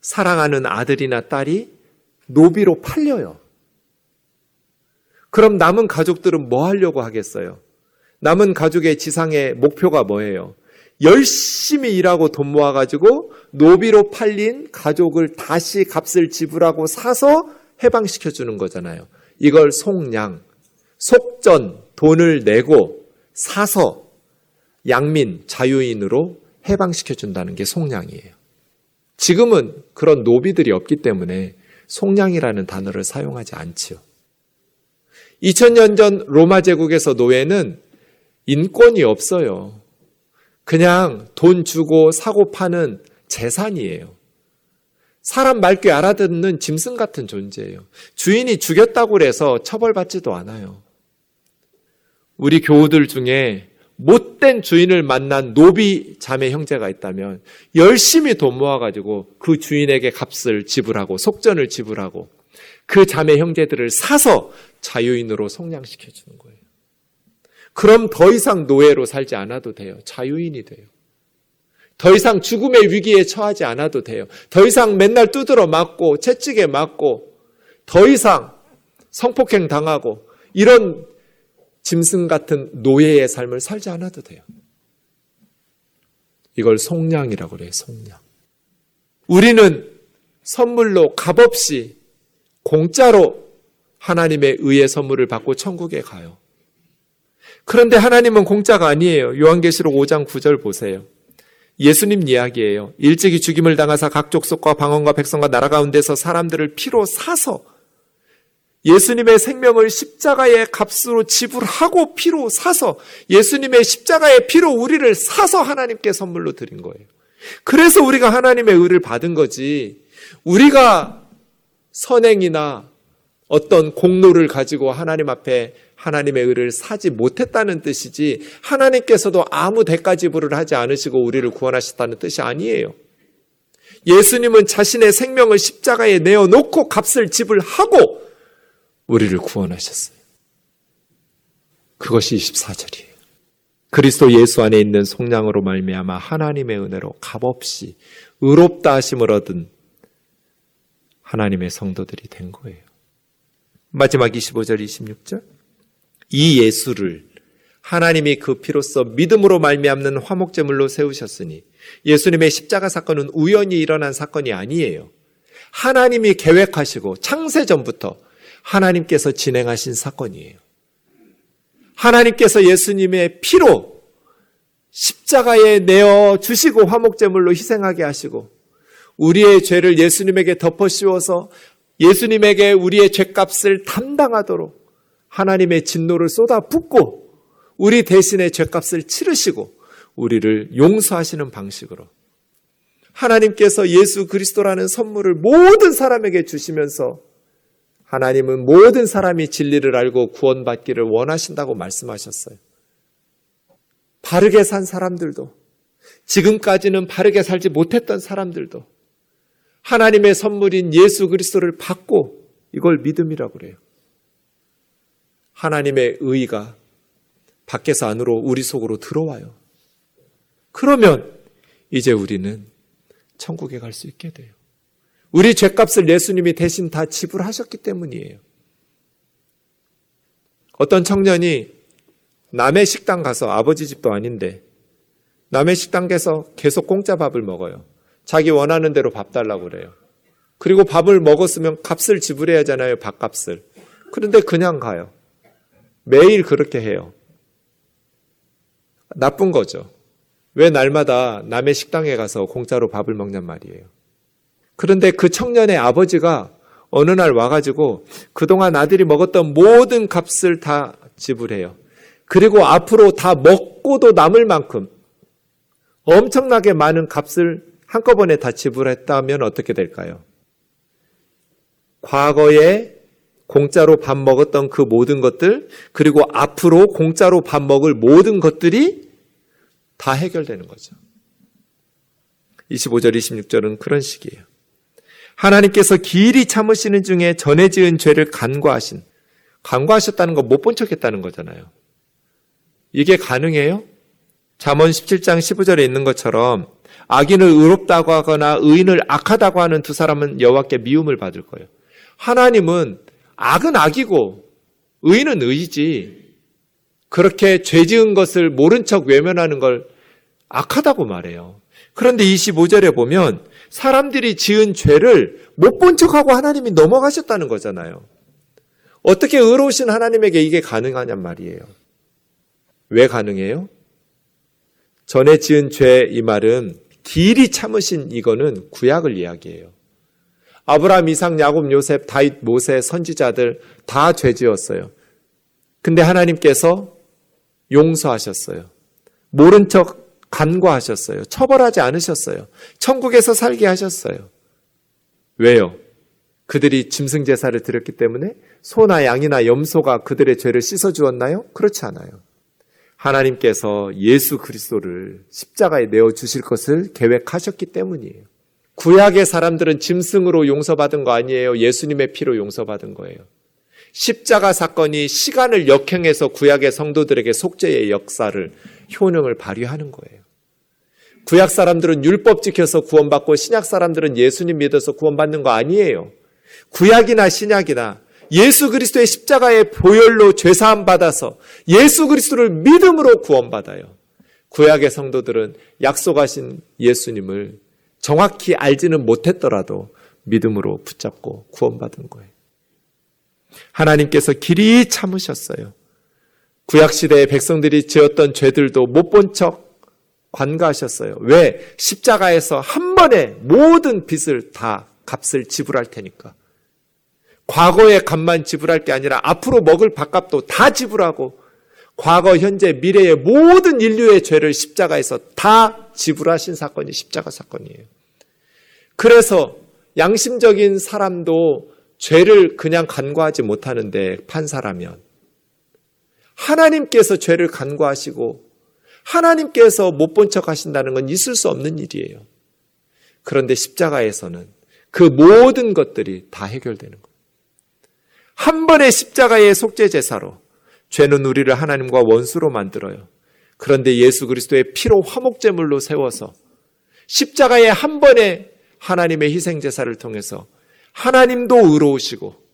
사랑하는 아들이나 딸이 노비로 팔려요. 그럼 남은 가족들은 뭐 하려고 하겠어요? 남은 가족의 지상의 목표가 뭐예요? 열심히 일하고 돈 모아가지고 노비로 팔린 가족을 다시 값을 지불하고 사서 해방시켜 주는 거잖아요. 이걸 속량, 속전, 돈을 내고 사서 양민, 자유인으로 해방시켜 준다는 게 속량이에요. 지금은 그런 노비들이 없기 때문에 속량이라는 단어를 사용하지 않지요. 2000년 전 로마 제국에서 노예는 인권이 없어요. 그냥 돈 주고 사고 파는 재산이에요. 사람 말귀 알아듣는 짐승 같은 존재예요. 주인이 죽였다고 해서 처벌받지도 않아요. 우리 교우들 중에 못된 주인을 만난 노비 자매 형제가 있다면 열심히 돈 모아가지고 그 주인에게 값을 지불하고 속전을 지불하고 그 자매 형제들을 사서 자유인으로 성량시켜 주는 거예요. 그럼 더 이상 노예로 살지 않아도 돼요. 자유인이 돼요. 더 이상 죽음의 위기에 처하지 않아도 돼요. 더 이상 맨날 두드러 맞고 채찍에 맞고 더 이상 성폭행 당하고 이런 짐승 같은 노예의 삶을 살지 않아도 돼요. 이걸 속량이라고 그래요, 속량. 우리는 선물로 값없이 공짜로 하나님의 의의 선물을 받고 천국에 가요. 그런데 하나님은 공짜가 아니에요. 요한계시록 5장 9절 보세요. 예수님 이야기예요. 일찍이 죽임을 당하사 각 족속과 방언과 백성과 나라 가운데서 사람들을 피로 사서 예수님의 생명을 십자가의 값으로 지불하고 피로 사서 예수님의 십자가의 피로 우리를 사서 하나님께 선물로 드린 거예요. 그래서 우리가 하나님의 의를 받은 거지. 우리가 선행이나 어떤 공로를 가지고 하나님 앞에 하나님의 의를 사지 못했다는 뜻이지 하나님께서도 아무 대가 지불을 하지 않으시고 우리를 구원하셨다는 뜻이 아니에요. 예수님은 자신의 생명을 십자가에 내어놓고 값을 지불하고 우리를 구원하셨어요. 그것이 24절이에요. 그리스도 예수 안에 있는 속량으로 말미암아 하나님의 은혜로 값없이 의롭다 하심을 얻은 하나님의 성도들이 된 거예요. 마지막 25절 26절 이 예수를 하나님이 그 피로써 믿음으로 말미암는 화목제물로 세우셨으니 예수님의 십자가 사건은 우연히 일어난 사건이 아니에요. 하나님이 계획하시고 창세 전부터 하나님께서 진행하신 사건이에요. 하나님께서 예수님의 피로 십자가에 내어 주시고 화목제물로 희생하게 하시고 우리의 죄를 예수님에게 덮어 씌워서 예수님에게 우리의 죄값을 담당하도록 하나님의 진노를 쏟아 붓고 우리 대신에 죄값을 치르시고 우리를 용서하시는 방식으로 하나님께서 예수 그리스도라는 선물을 모든 사람에게 주시면서 하나님은 모든 사람이 진리를 알고 구원받기를 원하신다고 말씀하셨어요. 바르게 산 사람들도 지금까지는 바르게 살지 못했던 사람들도 하나님의 선물인 예수 그리스도를 받고 이걸 믿음이라고 그래요. 하나님의 의가 밖에서 안으로 우리 속으로 들어와요. 그러면 이제 우리는 천국에 갈 수 있게 돼요. 우리 죄값을 예수님이 대신 다 지불하셨기 때문이에요. 어떤 청년이 남의 식당 가서 아버지 집도 아닌데 남의 식당 가서 계속 공짜 밥을 먹어요. 자기 원하는 대로 밥 달라고 그래요. 그리고 밥을 먹었으면 값을 지불해야 하잖아요. 밥값을. 그런데 그냥 가요. 매일 그렇게 해요. 나쁜 거죠. 왜 날마다 남의 식당에 가서 공짜로 밥을 먹냔 말이에요. 그런데 그 청년의 아버지가 어느 날 와가지고 그동안 아들이 먹었던 모든 값을 다 지불해요. 그리고 앞으로 다 먹고도 남을 만큼 엄청나게 많은 값을 한꺼번에 다 지불했다면 어떻게 될까요? 과거에 공짜로 밥 먹었던 그 모든 것들, 그리고 앞으로 공짜로 밥 먹을 모든 것들이 다 해결되는 거죠. 25절, 26절은 그런 식이에요. 하나님께서 길이 참으시는 중에 전에 지은 죄를 간과하신, 간과하셨다는 거 못 본 척 했다는 거잖아요. 이게 가능해요? 잠언 17장 15절에 있는 것처럼 악인을 의롭다고 하거나 의인을 악하다고 하는 두 사람은 여호와께 미움을 받을 거예요. 하나님은 악은 악이고 의인은 의이지 그렇게 죄 지은 것을 모른 척 외면하는 걸 악하다고 말해요. 그런데 25절에 보면 사람들이 지은 죄를 못 본 척하고 하나님이 넘어가셨다는 거잖아요. 어떻게 의로우신 하나님에게 이게 가능하냔 말이에요. 왜 가능해요? 전에 지은 죄 이 말은 길이 참으신 이거는 구약을 이야기해요. 아브라함, 이삭, 야곱, 요셉, 다윗, 모세, 선지자들 다 죄지었어요. 근데 하나님께서 용서하셨어요. 모른 척 간과하셨어요. 처벌하지 않으셨어요. 천국에서 살게 하셨어요. 왜요? 그들이 짐승 제사를 드렸기 때문에 소나 양이나 염소가 그들의 죄를 씻어 주었나요? 그렇지 않아요. 하나님께서 예수 그리스도를 십자가에 내어 주실 것을 계획하셨기 때문이에요. 구약의 사람들은 짐승으로 용서받은 거 아니에요. 예수님의 피로 용서받은 거예요. 십자가 사건이 시간을 역행해서 구약의 성도들에게 속죄의 역사를 효능을 발휘하는 거예요. 구약 사람들은 율법 지켜서 구원받고 신약 사람들은 예수님 믿어서 구원받는 거 아니에요. 구약이나 신약이나 예수 그리스도의 십자가의 보혈로 죄 사함 받아서 예수 그리스도를 믿음으로 구원받아요. 구약의 성도들은 약속하신 예수님을 정확히 알지는 못했더라도 믿음으로 붙잡고 구원받은 거예요. 하나님께서 길이 참으셨어요. 구약시대의 백성들이 지었던 죄들도 못 본 척 관가하셨어요. 왜? 십자가에서 한 번에 모든 빚을 다 값을 지불할 테니까. 과거의 값만 지불할 게 아니라 앞으로 먹을 밥값도 다 지불하고 과거, 현재, 미래의 모든 인류의 죄를 십자가에서 다 지불하신 사건이 십자가 사건이에요. 그래서 양심적인 사람도 죄를 그냥 간과하지 못하는데 판사라면 하나님께서 죄를 간과하시고 하나님께서 못 본 척 하신다는 건 있을 수 없는 일이에요. 그런데 십자가에서는 그 모든 것들이 다 해결되는 거예요. 한 번의 십자가의 속죄 제사로 죄는 우리를 하나님과 원수로 만들어요. 그런데 예수 그리스도의 피로 화목제물로 세워서 십자가의 한 번의 하나님의 희생 제사를 통해서 하나님도 의로우시고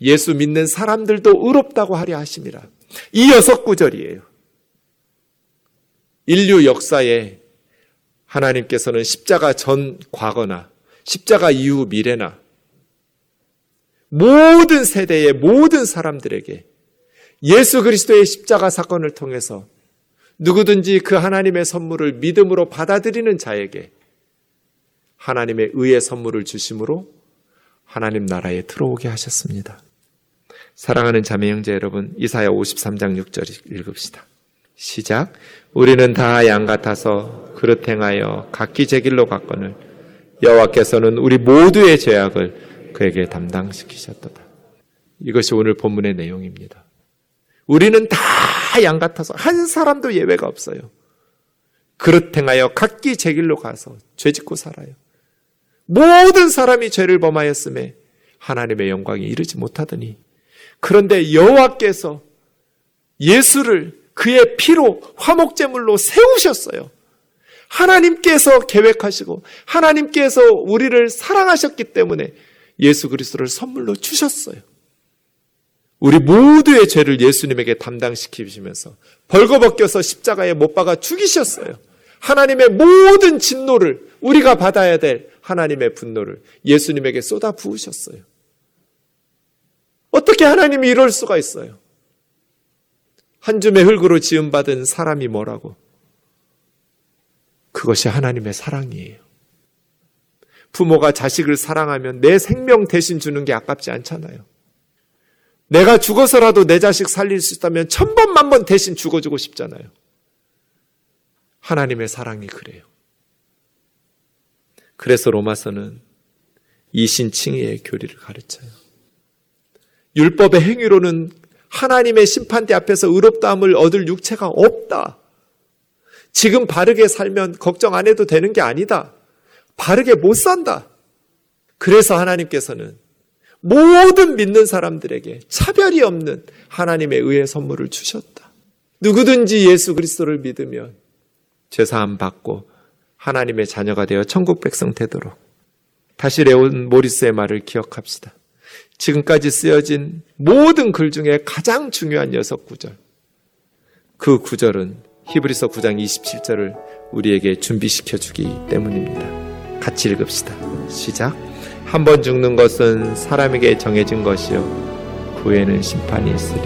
예수 믿는 사람들도 의롭다고 하려 하심이라. 이 여섯 구절이에요. 인류 역사에 하나님께서는 십자가 전 과거나 십자가 이후 미래나 모든 세대의 모든 사람들에게 예수 그리스도의 십자가 사건을 통해서 누구든지 그 하나님의 선물을 믿음으로 받아들이는 자에게 하나님의 의의 선물을 주심으로 하나님 나라에 들어오게 하셨습니다. 사랑하는 자매 형제 여러분, 이사야 53장 6절 읽읍시다. 시작. 우리는 다 양 같아서 그릇 행하여 각기 제 길로 갔거늘 여호와께서는 우리 모두의 죄악을 그에게 담당시키셨도다. 이것이 오늘 본문의 내용입니다. 우리는 다다양 같아서 한 사람도 예외가 없어요. 그릇 행하여 각기 제 길로 가서 죄 짓고 살아요. 모든 사람이 죄를 범하였음에 하나님의 영광이 이르지 못하더니 그런데 여호와께서 예수를 그의 피로 화목제물로 세우셨어요. 하나님께서 계획하시고 하나님께서 우리를 사랑하셨기 때문에 예수 그리스도를 선물로 주셨어요. 우리 모두의 죄를 예수님에게 담당시키시면서 벌거벗겨서 십자가에 못 박아 죽이셨어요. 하나님의 모든 진노를 우리가 받아야 될 하나님의 분노를 예수님에게 쏟아 부으셨어요. 어떻게 하나님이 이럴 수가 있어요? 한 줌의 흙으로 지음받은 사람이 뭐라고? 그것이 하나님의 사랑이에요. 부모가 자식을 사랑하면 내 생명 대신 주는 게 아깝지 않잖아요. 내가 죽어서라도 내 자식 살릴 수 있다면 천 번, 만번 대신 죽어주고 싶잖아요. 하나님의 사랑이 그래요. 그래서 로마서는 이신칭의의 교리를 가르쳐요. 율법의 행위로는 하나님의 심판대 앞에서 의롭다함을 얻을 육체가 없다. 지금 바르게 살면 걱정 안 해도 되는 게 아니다. 바르게 못 산다. 그래서 하나님께서는 모든 믿는 사람들에게 차별이 없는 하나님의 의의 선물을 주셨다. 누구든지 예수 그리스도를 믿으면 죄사함 받고 하나님의 자녀가 되어 천국 백성 되도록 다시 레온 모리스의 말을 기억합시다. 지금까지 쓰여진 모든 글 중에 가장 중요한 여섯 구절. 그 구절은 히브리서 9장 27절을 우리에게 준비시켜 주기 때문입니다. 같이 읽읍시다. 시작. 한 번 죽는 것은 사람에게 정해진 것이요. 그 후에는 심판이 있으리.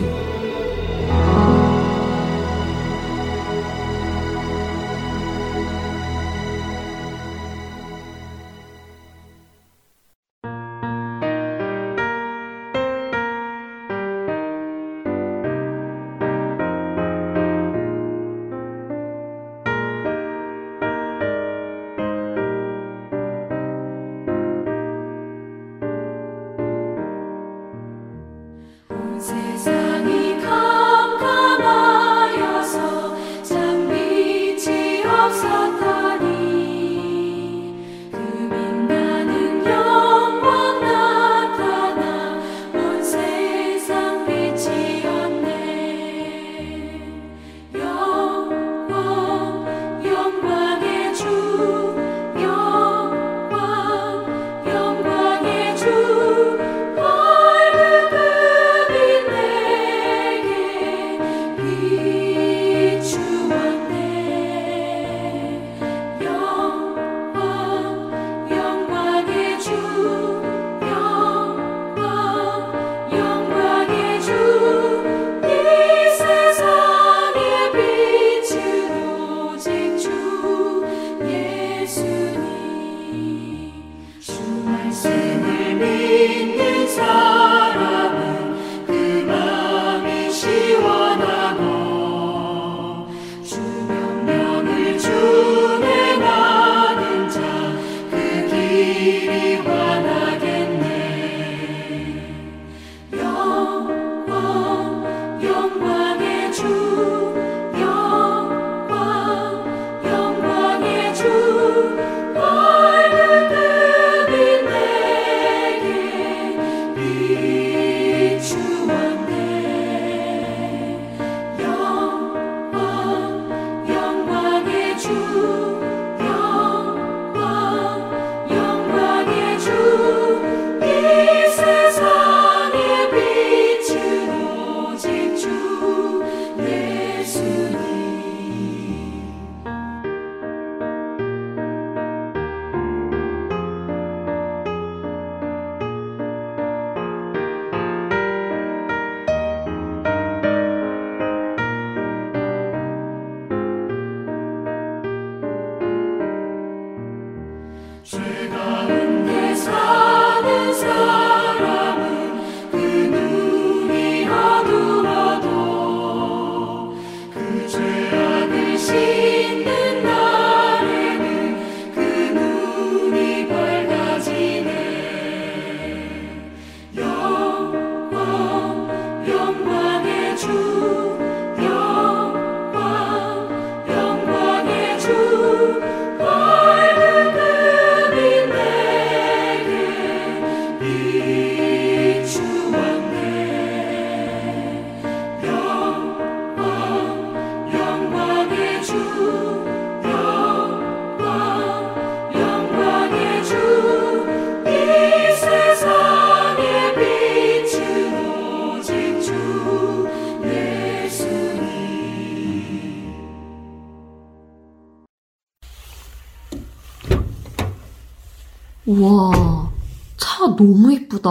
우와, 차 너무 이쁘다.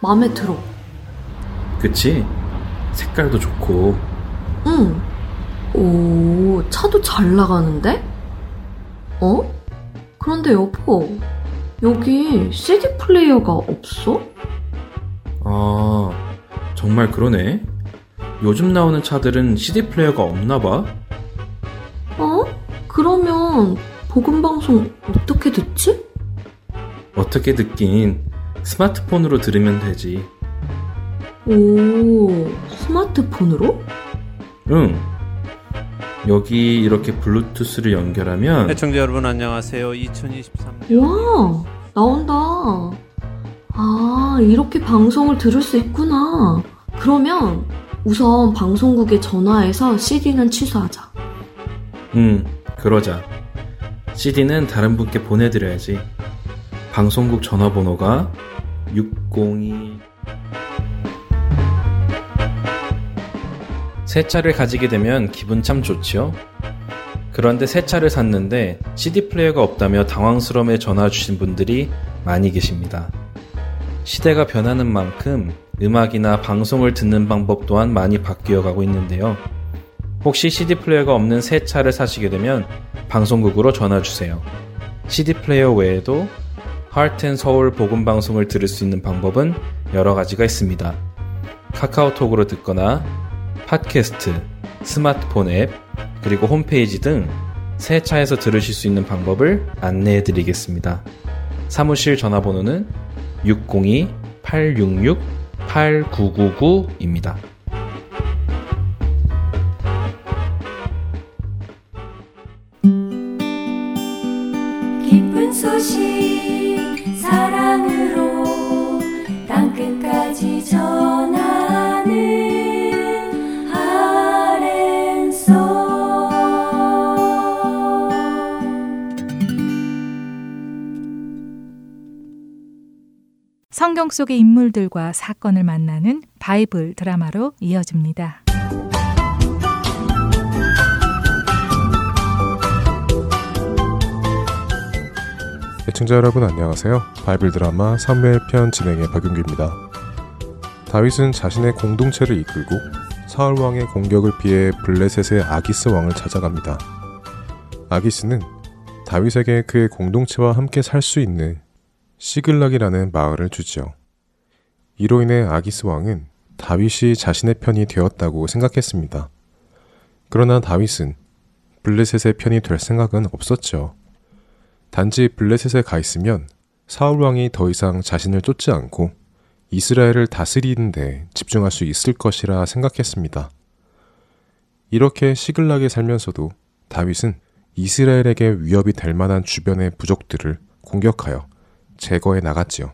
마음에 들어. 그치? 색깔도 좋고. 응. 오, 차도 잘 나가는데? 어? 그런데 여보, 여기 CD 플레이어가 없어? 아, 정말 그러네. 요즘 나오는 차들은 CD 플레이어가 없나 봐. 어? 그러면 복음 방송 어떻게 듣지? 어떻게 듣긴 스마트폰으로 들으면 되지. 오, 스마트폰으로? 응. 여기 이렇게 블루투스를 연결하면 애청자 여러분 안녕하세요. 2023년 와, 나온다. 아, 이렇게 방송을 들을 수 있구나. 그러면 우선 방송국에 전화해서 CD는 취소하자. 응, 그러자. CD는 다른 분께 보내드려야지. 방송국 전화번호가 602. 새 차를 가지게 되면 기분 참 좋지요? 그런데 새 차를 샀는데 CD 플레이어가 없다며 당황스러움에 전화 주신 분들이 많이 계십니다. 시대가 변하는 만큼 음악이나 방송을 듣는 방법 또한 많이 바뀌어 가고 있는데요. 혹시 CD 플레이어가 없는 새 차를 사시게 되면 방송국으로 전화 주세요. CD 플레이어 외에도 하트앤 서울 복음 방송을 들을 수 있는 방법은 여러 가지가 있습니다. 카카오톡으로 듣거나 팟캐스트, 스마트폰 앱, 그리고 홈페이지 등 새 차에서 들으실 수 있는 방법을 안내해 드리겠습니다. 사무실 전화번호는 602-866-8999입니다. 성경 속의 인물들과 사건을 만나는 바이블 드라마로 이어집니다. 애청자 여러분 안녕하세요. 바이블 드라마 사무엘 편 진행의 박윤규입니다. 다윗은 자신의 공동체를 이끌고 사울 왕의 공격을 피해 블레셋의 아기스 왕을 찾아갑니다. 아기스는 다윗에게 그의 공동체와 함께 살 수 있는 시글락이라는 마을을 주지요. 이로 인해 아기스 왕은 다윗이 자신의 편이 되었다고 생각했습니다. 그러나 다윗은 블레셋의 편이 될 생각은 없었죠. 단지 블레셋에 가 있으면 사울 왕이 더 이상 자신을 쫓지 않고 이스라엘을 다스리는 데 집중할 수 있을 것이라 생각했습니다. 이렇게 시글락에 살면서도 다윗은 이스라엘에게 위협이 될 만한 주변의 부족들을 공격하여 제거해 나갔지요.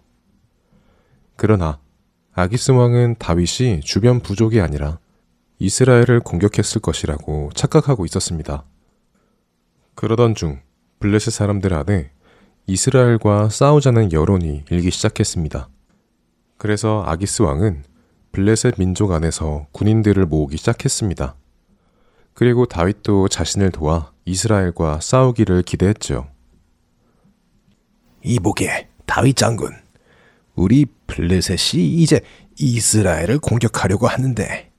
그러나 아기스 왕은 다윗이 주변 부족이 아니라 이스라엘을 공격했을 것이라고 착각하고 있었습니다. 그러던 중 블레셋 사람들 안에 이스라엘과 싸우자는 여론이 일기 시작했습니다. 그래서 아기스 왕은 블레셋 민족 안에서 군인들을 모으기 시작했습니다. 그리고 다윗도 자신을 도와 이스라엘과 싸우기를 기대했죠. 이보게 다윗 장군 우리 블레셋이 이제 이스라엘을 공격하려고 하는데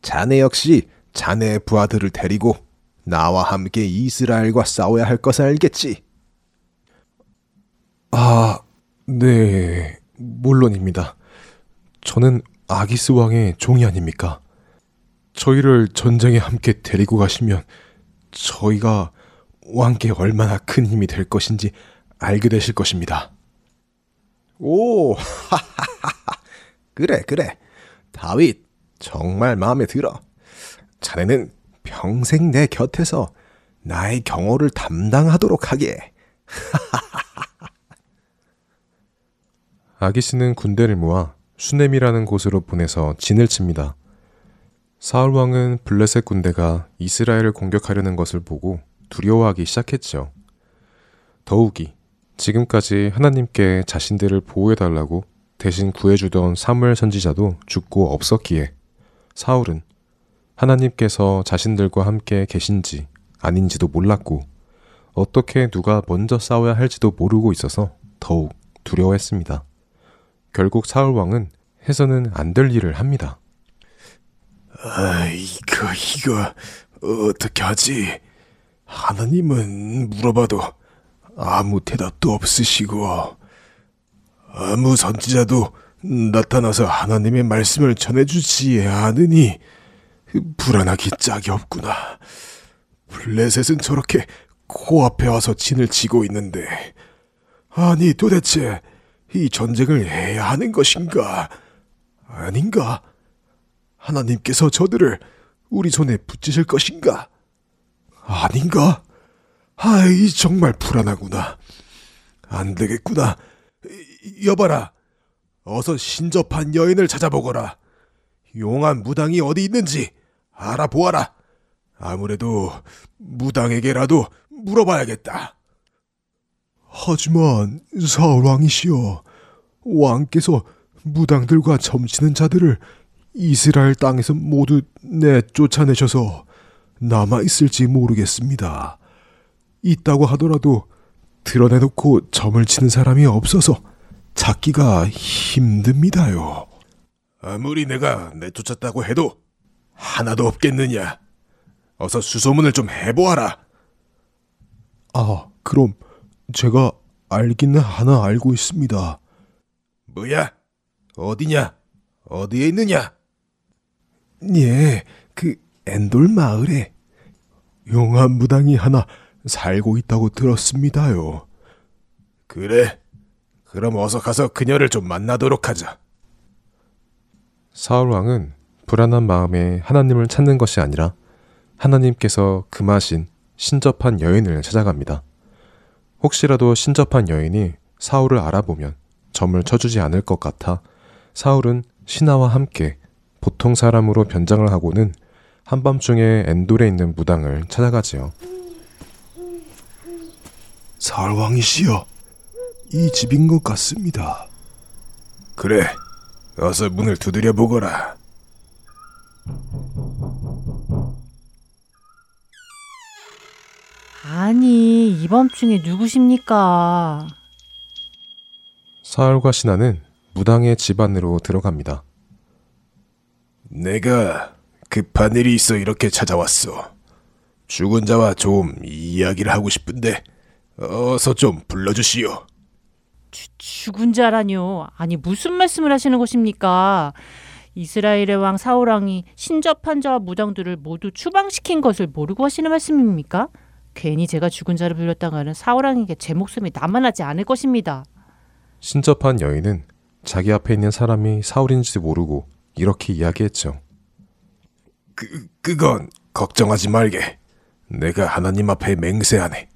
자네 역시 자네의 부하들을 데리고 나와 함께 이스라엘과 싸워야 할 것을 알겠지. 아, 네, 물론입니다. 저는 아기스 왕의 종이 아닙니까? 저희를 전쟁에 함께 데리고 가시면 저희가 왕께 얼마나 큰 힘이 될 것인지 알게 되실 것입니다. 오, 그래 그래. 다윗 정말 마음에 들어. 자네는 평생 내 곁에서 나의 경호를 담당하도록 하게. 아기스는 군대를 모아 수넴이라는 곳으로 보내서 진을 칩니다. 사울 왕은 블레셋 군대가 이스라엘을 공격하려는 것을 보고 두려워하기 시작했죠. 더욱이 지금까지 하나님께 자신들을 보호해달라고 대신 구해주던 사무엘 선지자도 죽고 없었기에 사울은 하나님께서 자신들과 함께 계신지 아닌지도 몰랐고 어떻게 누가 먼저 싸워야 할지도 모르고 있어서 더욱 두려워했습니다. 결국 사울 왕은 해서는 안 될 일을 합니다. 아, 이거, 이거, 어떻게 하지? 하나님은 물어봐도 아무 대답도 없으시고, 아무 선지자도 나타나서 하나님의 말씀을 전해주지 않으니, 불안하기 짝이 없구나. 블레셋은 저렇게 코앞에 와서 진을 치고 있는데, 아니 도대체 이 전쟁을 해야 하는 것인가? 아닌가? 하나님께서 저들을 우리 손에 붙이실 것인가? 아닌가? 아이, 정말 불안하구나. 안 되겠구나. 여봐라. 어서 신접한 여인을 찾아보거라. 용한 무당이 어디 있는지 알아보아라. 아무래도 무당에게라도 물어봐야겠다. 하지만 사울왕이시여, 왕께서 무당들과 점치는 자들을 이스라엘 땅에서 모두 내쫓아내셔서 남아 있을지 모르겠습니다. 있다고 하더라도 드러내놓고 점을 치는 사람이 없어서 찾기가 힘듭니다요. 아무리 내가 내쫓았다고 해도 하나도 없겠느냐. 어서 수소문을 좀 해보아라. 아, 그럼 제가 알기는 하나 알고 있습니다. 뭐야? 어디냐? 어디에 있느냐? 예, 그 엔돌 마을에 용한 무당이 하나 살고 있다고 들었습니다요. 그래. 그럼 어서 가서 그녀를 좀 만나도록 하자. 사울 왕은 불안한 마음에 하나님을 찾는 것이 아니라 하나님께서 금하신 신접한 여인을 찾아갑니다. 혹시라도 신접한 여인이 사울을 알아보면 점을 쳐주지 않을 것 같아 사울은 신하와 함께 보통 사람으로 변장을 하고는 한밤중에 엔돌에 있는 무당을 찾아가지요. 사울왕이시여, 이 집인 것 같습니다. 그래, 어서 문을 두드려 보거라. 아니, 이밤중에 누구십니까? 사울과 신하는 무당의 집 안으로 들어갑니다. 내가 급한 일이 있어 이렇게 찾아왔어. 죽은 자와 좀 이야기를 하고 싶은데 어서 좀 불러주시오. 죽은 자라뇨. 아니, 무슨 말씀을 하시는 것입니까? 이스라엘의 왕 사울 왕이 신접한 자와 무당들을 모두 추방시킨 것을 모르고 하시는 말씀입니까? 괜히 제가 죽은 자를 불렀다가는 사울 왕에게 제 목숨이 남아나지 않을 것입니다. 신접한 여인은 자기 앞에 있는 사람이 사울인지 모르고 이렇게 이야기했죠. 그, 그건 걱정하지 말게. 내가 하나님 앞에 맹세하네.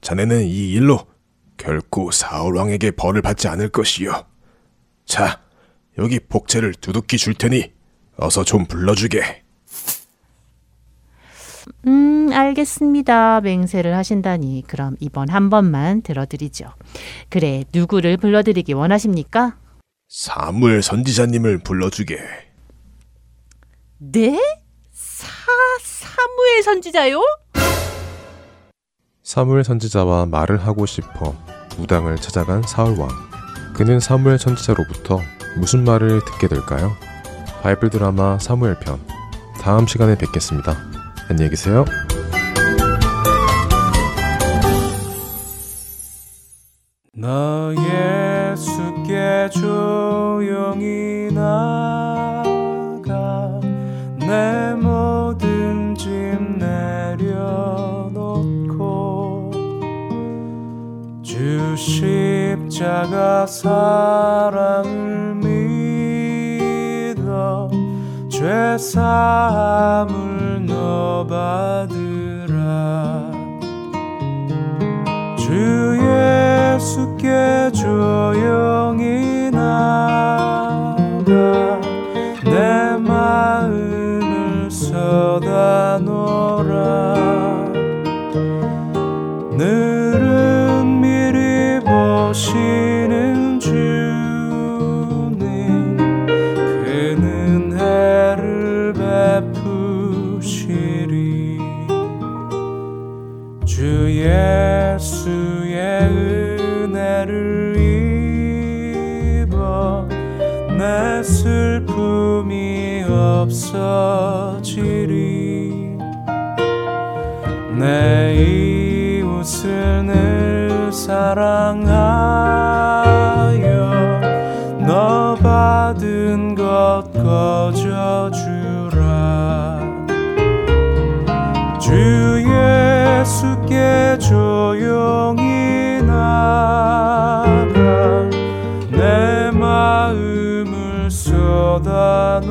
자네는 이 일로 결코 사울왕에게 벌을 받지 않을 것이요. 자, 여기 복채를 두둑히 줄 테니 어서 좀 불러주게. 음, 알겠습니다. 맹세를 하신다니. 그럼 이번 한 번만 들어드리죠. 그래, 누구를 불러드리기 원하십니까? 사무엘 선지자님을 불러주게. 네? 사, 사무엘 선지자요? 사무엘 선지자와 말을 하고 싶어 무당을 찾아간 사울 왕. 그는 사무엘 선지자로부터 무슨 말을 듣게 될까요? 바이블 드라마 사무엘 편. 다음 시간에 뵙겠습니다. 안녕히 계세요. 너 예수께 조용히 나 주 십자가 사랑을 믿어 죄 사함을 너 받으라. 주 예수께 조용히 나가 내 마음을 쏟아놓라. 늘 예수의 은혜를 입어 내 슬픔이 없어지리. 내 이웃을 사랑하여 너 받은 것 거저주 예수께 조용히 나가 내 마음을 쏟아놓라